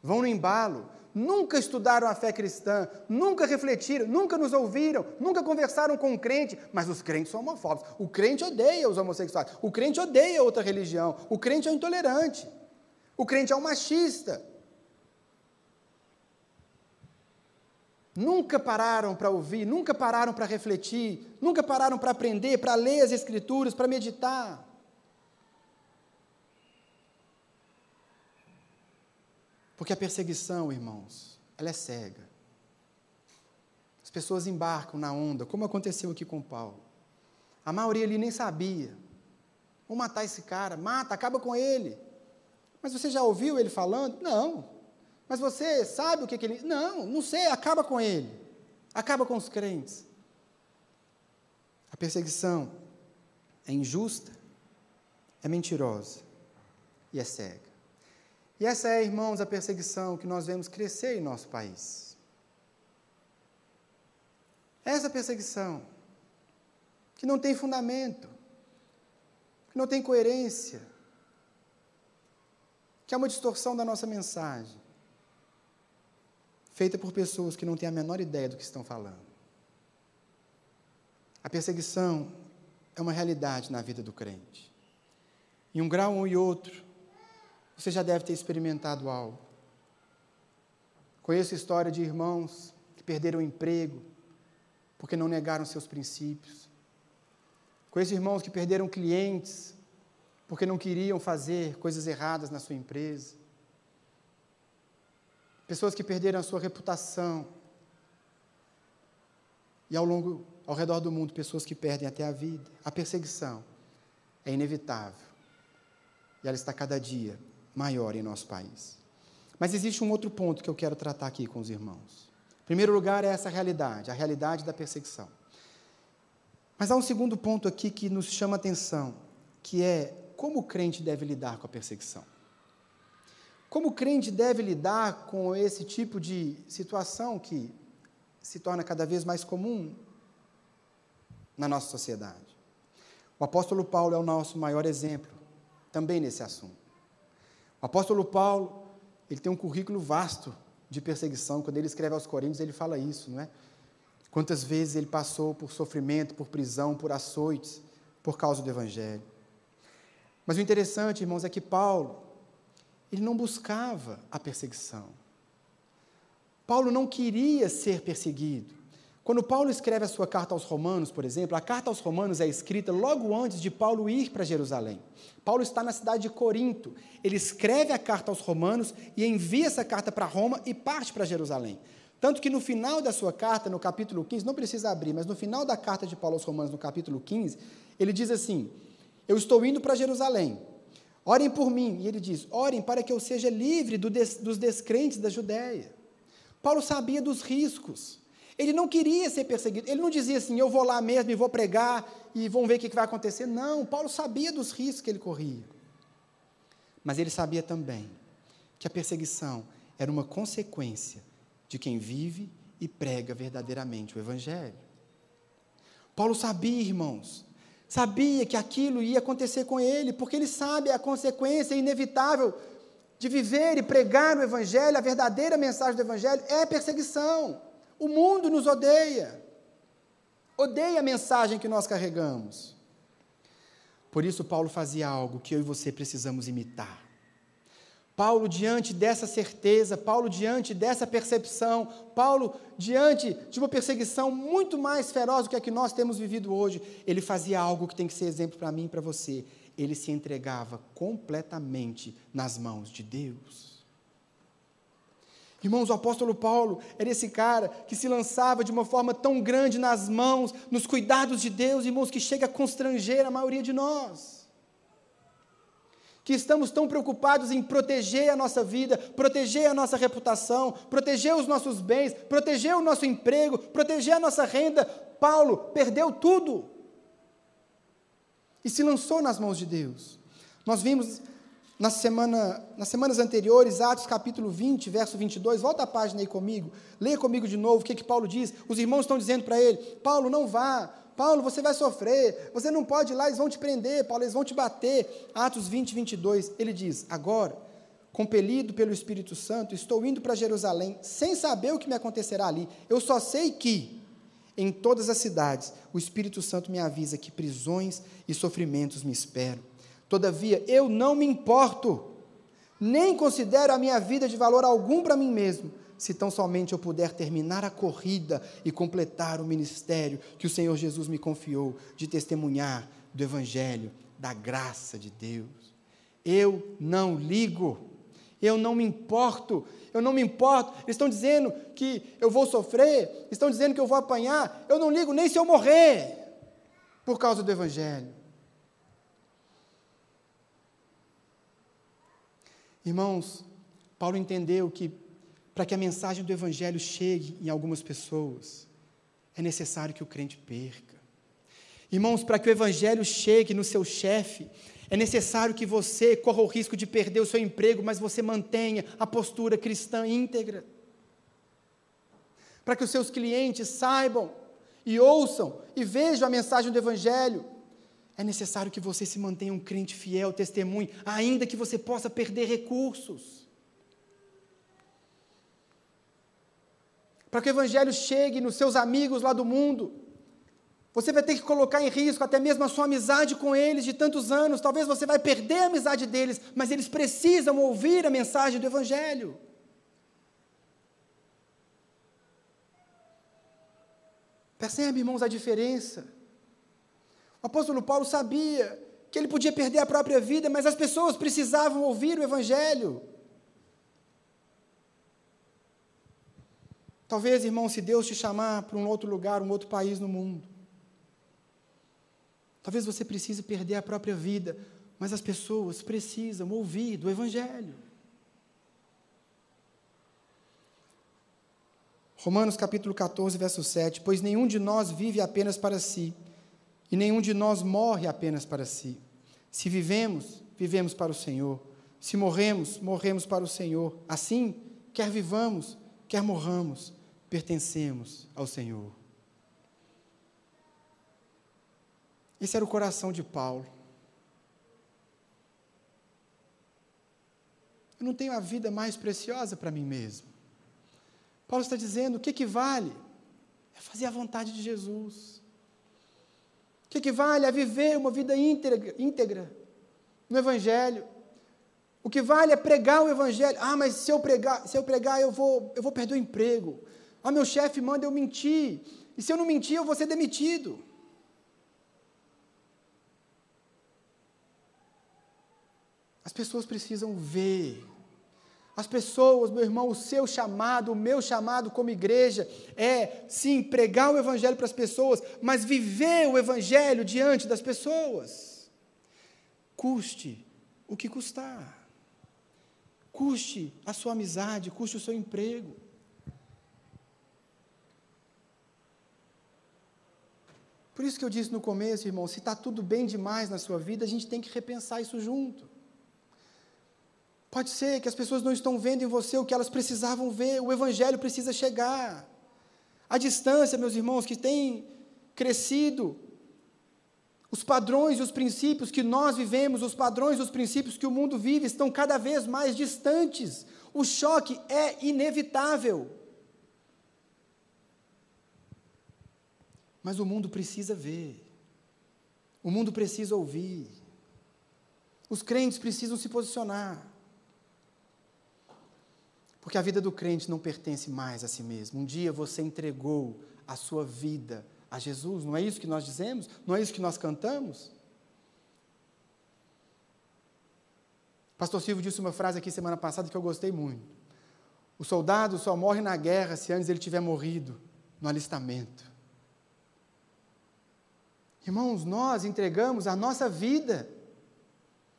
vão no embalo, nunca estudaram a fé cristã, nunca refletiram, nunca nos ouviram, nunca conversaram com um crente, mas os crentes são homofóbicos. O crente odeia os homossexuais, o crente odeia outra religião, o crente é intolerante. O crente é um machista. Nunca pararam para ouvir, nunca pararam para refletir, nunca pararam para aprender, para ler as Escrituras, para meditar. Porque a perseguição, irmãos, ela é cega. As pessoas embarcam na onda, como aconteceu aqui com Paulo. A maioria ali nem sabia. Vou matar esse cara, mata, acaba com ele. Mas você já ouviu ele falando? Não. Mas você sabe o que, que ele. Não, não sei, acaba com ele. Acaba com os crentes. A perseguição é injusta, é mentirosa e é cega. E essa é, irmãos, a perseguição que nós vemos crescer em nosso país. Essa perseguição, que não tem fundamento, que não tem coerência, que é uma distorção da nossa mensagem, feita por pessoas que não têm a menor ideia do que estão falando. A perseguição é uma realidade na vida do crente. Em um grau um e outro, você já deve ter experimentado algo. Conheço história de irmãos que perderam o emprego porque não negaram seus princípios. Conheço irmãos que perderam clientes porque não queriam fazer coisas erradas na sua empresa. Pessoas que perderam a sua reputação. E ao longo, ao redor do mundo, pessoas que perdem até a vida. A perseguição é inevitável. E ela está cada dia maior em nosso país. Mas existe um outro ponto que eu quero tratar aqui com os irmãos. Em primeiro lugar, é essa realidade, a realidade da perseguição. Mas há um segundo ponto aqui que nos chama a atenção, que é como o crente deve lidar com a perseguição. Como o crente deve lidar com esse tipo de situação que se torna cada vez mais comum na nossa sociedade. O apóstolo Paulo é o nosso maior exemplo também nesse assunto. O apóstolo Paulo ele tem um currículo vasto de perseguição. Quando ele escreve aos Coríntios, ele fala isso, não é? Quantas vezes ele passou por sofrimento, por prisão, por açoites, por causa do Evangelho. Mas o interessante, irmãos, é que Paulo, ele não buscava a perseguição. Paulo não queria ser perseguido. Quando Paulo escreve a sua carta aos Romanos, por exemplo, a carta aos Romanos é escrita logo antes de Paulo ir para Jerusalém. Paulo está na cidade de Corinto. Ele escreve a carta aos Romanos e envia essa carta para Roma e parte para Jerusalém. Tanto que no final da sua carta, no capítulo 15, não precisa abrir, mas no final da carta de Paulo aos Romanos, no capítulo 15, ele diz assim: Eu estou indo para Jerusalém. Orem por mim. E ele diz: Orem para que eu seja livre do des, dos descrentes da Judéia. Paulo sabia dos riscos. Ele não queria ser perseguido. Ele não dizia assim, eu vou lá mesmo e vou pregar e vão ver o que vai acontecer. Não, Paulo sabia dos riscos que ele corria. Mas ele sabia também que a perseguição era uma consequência de quem vive e prega verdadeiramente o Evangelho. Paulo sabia, irmãos, sabia que aquilo ia acontecer com ele, porque ele sabe a consequência inevitável de viver e pregar o Evangelho, a verdadeira mensagem do Evangelho é perseguição. O mundo nos odeia. Odeia a mensagem que nós carregamos. Por isso, Paulo fazia algo que eu e você precisamos imitar. Paulo, diante dessa certeza, Paulo, diante dessa percepção, Paulo, diante de uma perseguição muito mais feroz do que a que nós temos vivido hoje, ele fazia algo que tem que ser exemplo para mim e para você. Ele se entregava completamente nas mãos de Deus. Irmãos, o apóstolo Paulo era esse cara que se lançava de uma forma tão grande nas mãos, nos cuidados de Deus, irmãos, que chega a constranger a maioria de nós. Que estamos tão preocupados em proteger a nossa vida, proteger a nossa reputação, proteger os nossos bens, proteger o nosso emprego, proteger a nossa renda. Paulo perdeu tudo e se lançou nas mãos de Deus. Nós vimos na semana, nas semanas anteriores, Atos capítulo 20, verso 22, volta a página aí comigo, leia comigo de novo o que, que Paulo diz. Os irmãos estão dizendo para ele: Paulo, não vá, Paulo, você vai sofrer, você não pode ir lá, eles vão te prender, Paulo, eles vão te bater. Atos 20, 22, ele diz: Agora, compelido pelo Espírito Santo, estou indo para Jerusalém, sem saber o que me acontecerá ali. Eu só sei que, em todas as cidades, o Espírito Santo me avisa que prisões e sofrimentos me esperam. Todavia, eu não me importo, nem considero a minha vida de valor algum para mim mesmo, se tão somente eu puder terminar a corrida e completar o ministério que o Senhor Jesus me confiou de testemunhar do Evangelho, da graça de Deus. Eu não ligo, eu não me importo, eu não me importo. Eles estão dizendo que eu vou sofrer, estão dizendo que eu vou apanhar, eu não ligo nem se eu morrer por causa do Evangelho. Irmãos, Paulo entendeu que para que a mensagem do Evangelho chegue em algumas pessoas, é necessário que o crente perca. Irmãos, para que o Evangelho chegue no seu chefe, é necessário que você corra o risco de perder o seu emprego, mas você mantenha a postura cristã íntegra. Para que os seus clientes saibam e ouçam e vejam a mensagem do Evangelho, é necessário que você se mantenha um crente fiel, testemunhe, ainda que você possa perder recursos. para que o Evangelho chegue nos seus amigos lá do mundo. Você vai ter que colocar em risco até mesmo a sua amizade com eles de tantos anos. Talvez você vai perder a amizade deles, mas eles precisam ouvir a mensagem do Evangelho. Percebe, irmãos, a diferença? O apóstolo Paulo sabia que ele podia perder a própria vida, mas as pessoas precisavam ouvir o Evangelho. Talvez, irmão, se Deus te chamar para um outro lugar, um outro país no mundo, talvez você precise perder a própria vida, mas as pessoas precisam ouvir do Evangelho. Romanos capítulo 14, verso 7: Pois nenhum de nós vive apenas para si, e nenhum de nós morre apenas para si. Se vivemos, vivemos para o Senhor. Se morremos, morremos para o Senhor. Assim, quer vivamos, quer morramos, pertencemos ao Senhor. Esse era o coração de Paulo. Eu não tenho a vida mais preciosa para mim mesmo. Paulo está dizendo: o que, que vale? É fazer a vontade de Jesus. O que, que vale? É viver uma vida íntegra, íntegra no Evangelho. O que vale é pregar o Evangelho. Ah, mas se eu pregar, se eu pregar, eu vou, eu vou perder o emprego. Ah, meu chefe manda eu mentir. E se eu não mentir, eu vou ser demitido. As pessoas precisam ver as pessoas, meu irmão, o seu chamado, o meu chamado como igreja é, sim, pregar o Evangelho para as pessoas, mas viver o Evangelho diante das pessoas. Custe o que custar. Custe a sua amizade, custe o seu emprego. Por isso que eu disse no começo, irmão, se está tudo bem demais na sua vida, a gente tem que repensar isso junto. Pode ser que as pessoas não estão vendo em você o que elas precisavam ver, o Evangelho precisa chegar. A distância, meus irmãos, que tem crescido, os padrões e os princípios que nós vivemos, os padrões e os princípios que o mundo vive, estão cada vez mais distantes. O choque é inevitável. Mas o mundo precisa ver, o mundo precisa ouvir, os crentes precisam se posicionar. Porque a vida do crente não pertence mais a si mesmo. Um dia você entregou a sua vida a Jesus, não é isso que nós dizemos? Não é isso que nós cantamos? Pastor Silvio disse uma frase aqui semana passada que eu gostei muito. O soldado só morre na guerra se antes ele tiver morrido no alistamento. Irmãos, nós entregamos a nossa vida.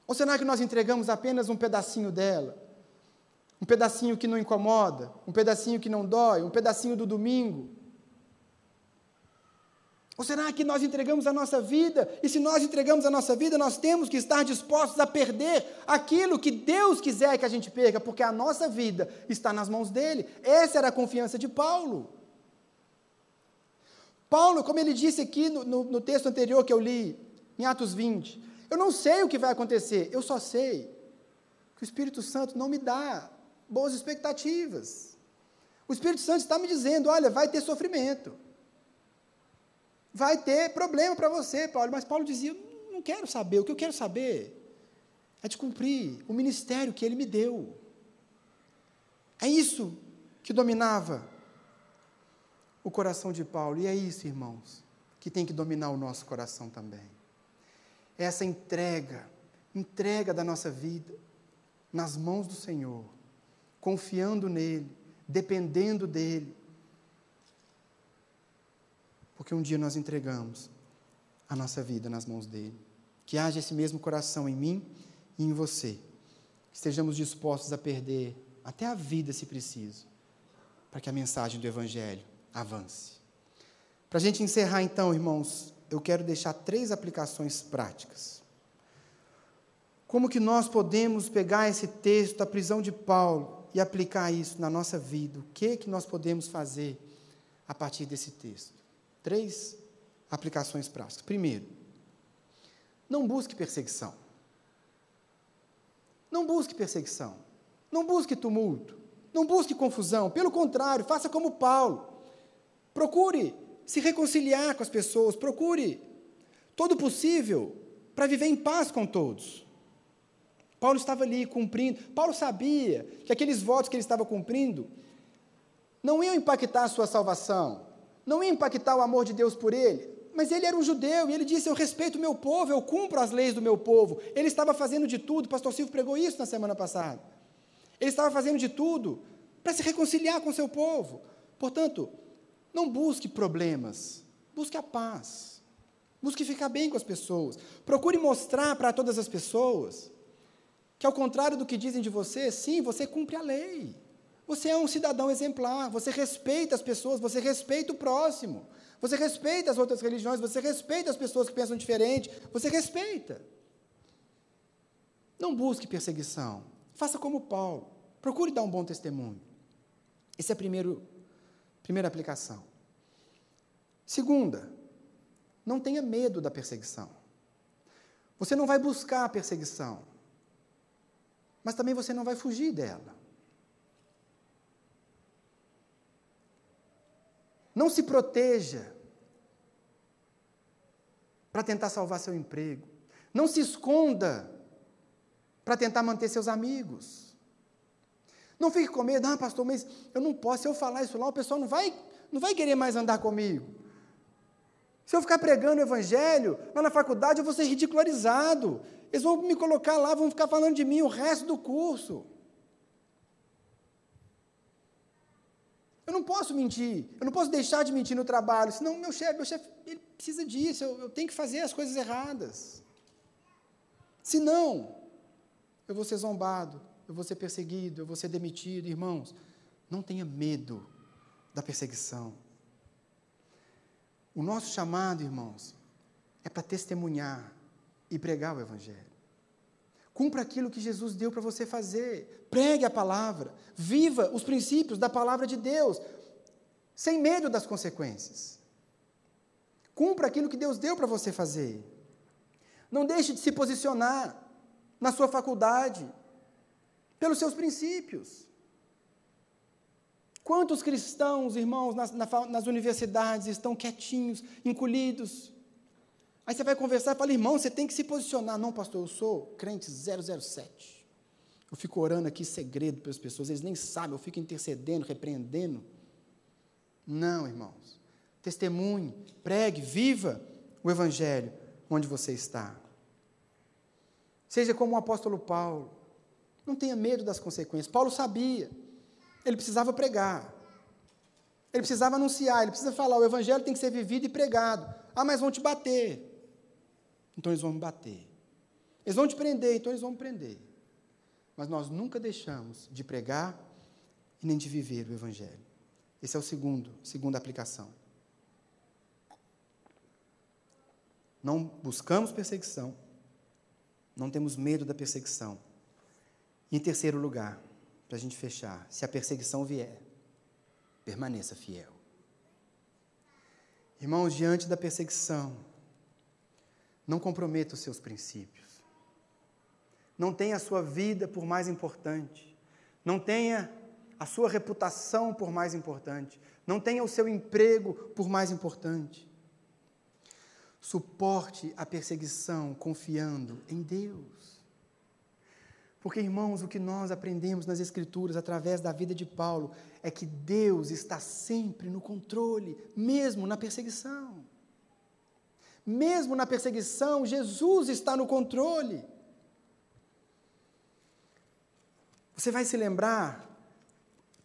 Ou será que nós entregamos apenas um pedacinho dela? Um pedacinho que não incomoda, um pedacinho que não dói, um pedacinho do domingo. Ou será que nós entregamos a nossa vida? E se nós entregamos a nossa vida, nós temos que estar dispostos a perder aquilo que Deus quiser que a gente perca, porque a nossa vida está nas mãos dele. Essa era a confiança de Paulo. Paulo, como ele disse aqui no, no, no texto anterior que eu li, em Atos 20, eu não sei o que vai acontecer, eu só sei que o Espírito Santo não me dá boas expectativas. O Espírito Santo está me dizendo: olha, vai ter sofrimento. Vai ter problema para você, Paulo. Mas Paulo dizia: não quero saber. O que eu quero saber é de cumprir o ministério que ele me deu. É isso que dominava o coração de Paulo. E é isso, irmãos, que tem que dominar o nosso coração também. Essa entrega, entrega da nossa vida nas mãos do Senhor confiando nele, dependendo dele. Porque um dia nós entregamos a nossa vida nas mãos dele. Que haja esse mesmo coração em mim e em você. Que estejamos dispostos a perder até a vida, se preciso, para que a mensagem do Evangelho avance. Para a gente encerrar, então, irmãos, eu quero deixar três aplicações práticas. Como que nós podemos pegar esse texto da prisão de Paulo e aplicar isso na nossa vida. O que que nós podemos fazer a partir desse texto? Três aplicações práticas. Primeiro, não busque perseguição. Não busque perseguição. Não busque tumulto. Não busque confusão. Pelo contrário, faça como Paulo. Procure se reconciliar com as pessoas. Procure todo possível para viver em paz com todos. Paulo estava ali cumprindo. Paulo sabia que aqueles votos que ele estava cumprindo não iam impactar a sua salvação, não ia impactar o amor de Deus por ele. Mas ele era um judeu e ele disse: Eu respeito o meu povo, eu cumpro as leis do meu povo. Ele estava fazendo de tudo, o pastor Silvio pregou isso na semana passada. Ele estava fazendo de tudo para se reconciliar com o seu povo. Portanto, não busque problemas, busque a paz. Busque ficar bem com as pessoas. Procure mostrar para todas as pessoas que, ao contrário do que dizem de você, sim, você cumpre a lei. Você é um cidadão exemplar, você respeita as pessoas, você respeita o próximo, você respeita as outras religiões, você respeita as pessoas que pensam diferente, você respeita. Não busque perseguição. Faça como Paulo. Procure dar um bom testemunho. Essa é a primeiro, primeira aplicação. Segunda, não tenha medo da perseguição. Você não vai buscar a perseguição, mas também você não vai fugir dela. Não se proteja para tentar salvar seu emprego. Não se esconda para tentar manter seus amigos. Não fique com medo, ah, pastor, mas eu não posso, se eu falar isso lá, o pessoal não vai, não vai querer mais andar comigo. Se eu ficar pregando o evangelho, lá na faculdade eu vou ser ridicularizado. Eles vão me colocar lá, vão ficar falando de mim o resto do curso. Eu não posso mentir, eu não posso deixar de mentir no trabalho, senão meu chefe, meu chefe, ele precisa disso, eu, eu tenho que fazer as coisas erradas. Senão, eu vou ser zombado, eu vou ser perseguido, eu vou ser demitido, irmãos. Não tenha medo da perseguição. O nosso chamado, irmãos, é para testemunhar e pregar o Evangelho. Cumpra aquilo que Jesus deu para você fazer. Pregue a palavra. Viva os princípios da palavra de Deus, sem medo das consequências. Cumpra aquilo que Deus deu para você fazer. Não deixe de se posicionar na sua faculdade pelos seus princípios. Quantos cristãos, irmãos, nas, nas universidades estão quietinhos, encolhidos, Aí você vai conversar e fala, irmão, você tem que se posicionar. Não, pastor, eu sou crente 007. Eu fico orando aqui segredo para as pessoas, eles nem sabem, eu fico intercedendo, repreendendo. Não, irmãos. Testemunhe, pregue, viva o Evangelho onde você está. Seja como o apóstolo Paulo. Não tenha medo das consequências. Paulo sabia. Ele precisava pregar. Ele precisava anunciar, ele precisa falar, o evangelho tem que ser vivido e pregado. Ah, mas vão te bater então eles vão me bater. Eles vão te prender, então eles vão me prender. Mas nós nunca deixamos de pregar e nem de viver o Evangelho. Esse é o segundo, segunda aplicação. Não buscamos perseguição, não temos medo da perseguição. E em terceiro lugar, para a gente fechar, se a perseguição vier, permaneça fiel. Irmãos, diante da perseguição, não comprometa os seus princípios. Não tenha a sua vida por mais importante. Não tenha a sua reputação por mais importante. Não tenha o seu emprego por mais importante. Suporte a perseguição confiando em Deus. Porque, irmãos, o que nós aprendemos nas Escrituras através da vida de Paulo é que Deus está sempre no controle, mesmo na perseguição. Mesmo na perseguição, Jesus está no controle. Você vai se lembrar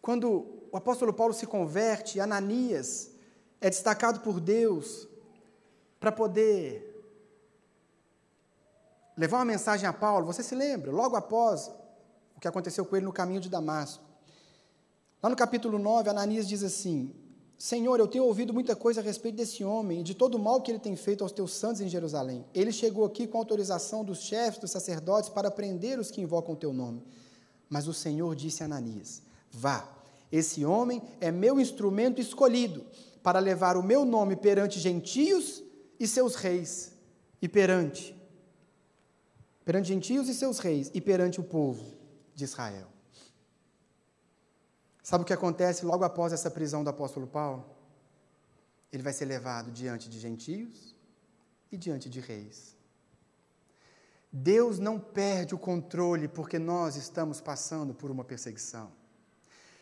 quando o apóstolo Paulo se converte, Ananias é destacado por Deus para poder levar uma mensagem a Paulo. Você se lembra? Logo após o que aconteceu com ele no caminho de Damasco. Lá no capítulo 9, Ananias diz assim: Senhor, eu tenho ouvido muita coisa a respeito desse homem e de todo o mal que ele tem feito aos teus santos em Jerusalém. Ele chegou aqui com autorização dos chefes dos sacerdotes para prender os que invocam o teu nome. Mas o Senhor disse a Ananias: Vá, esse homem é meu instrumento escolhido para levar o meu nome perante gentios e seus reis, e perante perante gentios e seus reis, e perante o povo de Israel. Sabe o que acontece logo após essa prisão do apóstolo Paulo? Ele vai ser levado diante de gentios e diante de reis. Deus não perde o controle porque nós estamos passando por uma perseguição.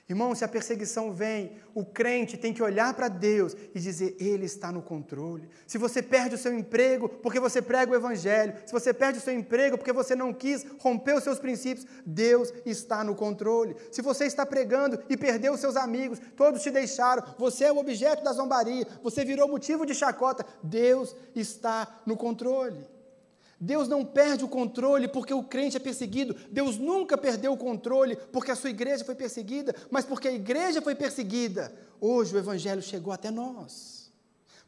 Irmão, se a perseguição vem, o crente tem que olhar para Deus e dizer: Ele está no controle. Se você perde o seu emprego porque você prega o Evangelho, se você perde o seu emprego porque você não quis romper os seus princípios, Deus está no controle. Se você está pregando e perdeu os seus amigos, todos te deixaram, você é o objeto da zombaria, você virou motivo de chacota, Deus está no controle. Deus não perde o controle porque o crente é perseguido. Deus nunca perdeu o controle porque a sua igreja foi perseguida, mas porque a igreja foi perseguida. Hoje o evangelho chegou até nós.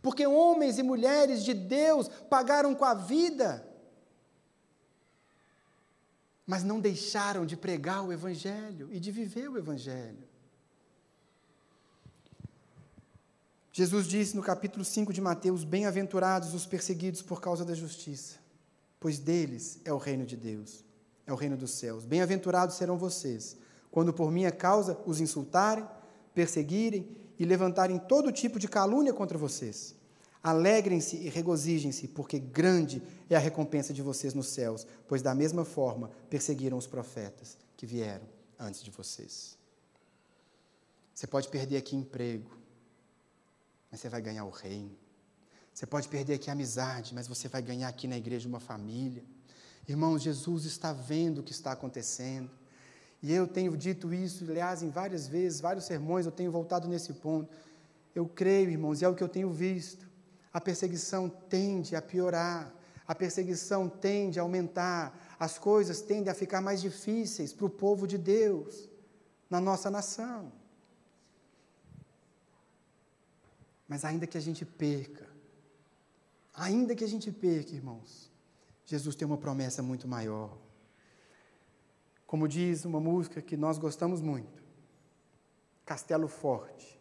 Porque homens e mulheres de Deus pagaram com a vida, mas não deixaram de pregar o evangelho e de viver o evangelho. Jesus disse no capítulo 5 de Mateus: Bem-aventurados os perseguidos por causa da justiça pois deles é o reino de Deus, é o reino dos céus. Bem-aventurados serão vocês, quando por minha causa os insultarem, perseguirem e levantarem todo tipo de calúnia contra vocês. Alegrem-se e regozijem-se, porque grande é a recompensa de vocês nos céus, pois da mesma forma perseguiram os profetas que vieram antes de vocês. Você pode perder aqui emprego, mas você vai ganhar o reino. Você pode perder aqui a amizade, mas você vai ganhar aqui na igreja uma família. Irmãos, Jesus está vendo o que está acontecendo. E eu tenho dito isso, aliás, em várias vezes, vários sermões, eu tenho voltado nesse ponto. Eu creio, irmãos, e é o que eu tenho visto. A perseguição tende a piorar, a perseguição tende a aumentar, as coisas tendem a ficar mais difíceis para o povo de Deus, na nossa nação. Mas ainda que a gente perca, Ainda que a gente perca, irmãos, Jesus tem uma promessa muito maior. Como diz uma música que nós gostamos muito, Castelo Forte,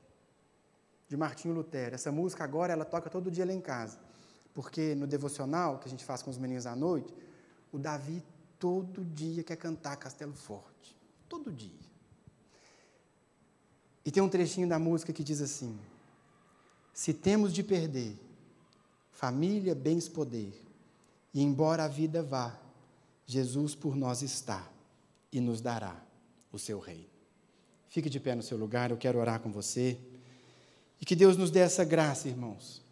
de Martinho Lutero. Essa música agora ela toca todo dia lá em casa, porque no devocional que a gente faz com os meninos à noite, o Davi todo dia quer cantar Castelo Forte, todo dia. E tem um trechinho da música que diz assim: Se temos de perder família, bens, poder. E embora a vida vá, Jesus por nós está e nos dará o seu reino. Fique de pé no seu lugar, eu quero orar com você. E que Deus nos dê essa graça, irmãos.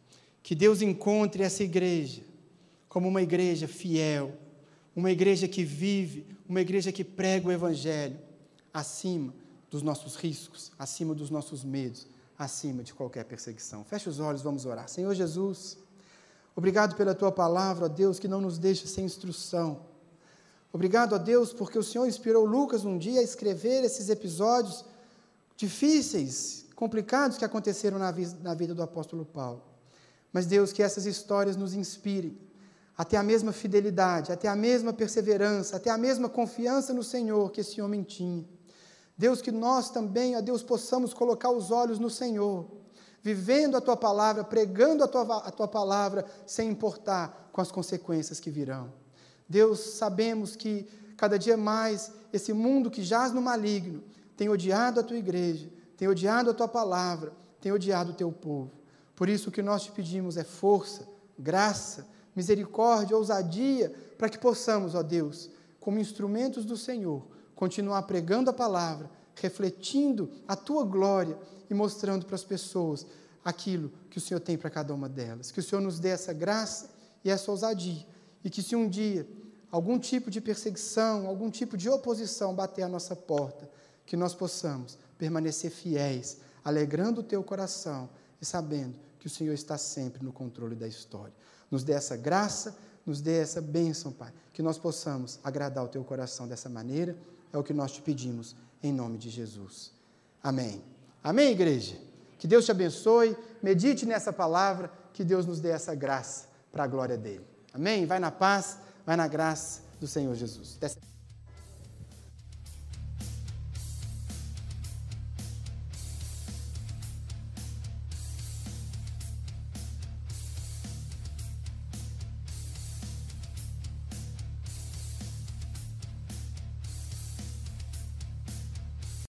Que Deus encontre essa igreja como uma igreja fiel, uma igreja que vive, uma igreja que prega o Evangelho acima dos nossos riscos, acima dos nossos medos, acima de qualquer perseguição. Feche os olhos, vamos orar. Senhor Jesus. Obrigado pela tua palavra, ó Deus, que não nos deixa sem instrução. Obrigado, ó Deus, porque o Senhor inspirou Lucas um dia a escrever esses episódios difíceis, complicados que aconteceram na, na vida do apóstolo Paulo. Mas, Deus, que essas histórias nos inspirem até a mesma fidelidade, até a mesma perseverança, até a mesma confiança no Senhor que esse homem tinha. Deus, que nós também, ó Deus, possamos colocar os olhos no Senhor vivendo a tua palavra, pregando a tua, a tua palavra, sem importar com as consequências que virão. Deus, sabemos que cada dia mais esse mundo que jaz no maligno tem odiado a tua igreja, tem odiado a tua palavra, tem odiado o teu povo. Por isso o que nós te pedimos é força, graça, misericórdia, ousadia, para que possamos, ó Deus, como instrumentos do Senhor, continuar pregando a palavra, refletindo a tua glória e mostrando para as pessoas aquilo que o Senhor tem para cada uma delas. Que o Senhor nos dê essa graça e essa ousadia. E que se um dia algum tipo de perseguição, algum tipo de oposição bater à nossa porta, que nós possamos permanecer fiéis, alegrando o teu coração e sabendo que o Senhor está sempre no controle da história. Nos dê essa graça, nos dê essa bênção, Pai, que nós possamos agradar o teu coração dessa maneira, é o que nós te pedimos, em nome de Jesus. Amém. Amém, igreja? Que Deus te abençoe, medite nessa palavra, que Deus nos dê essa graça para a glória dele. Amém? Vai na paz, vai na graça do Senhor Jesus.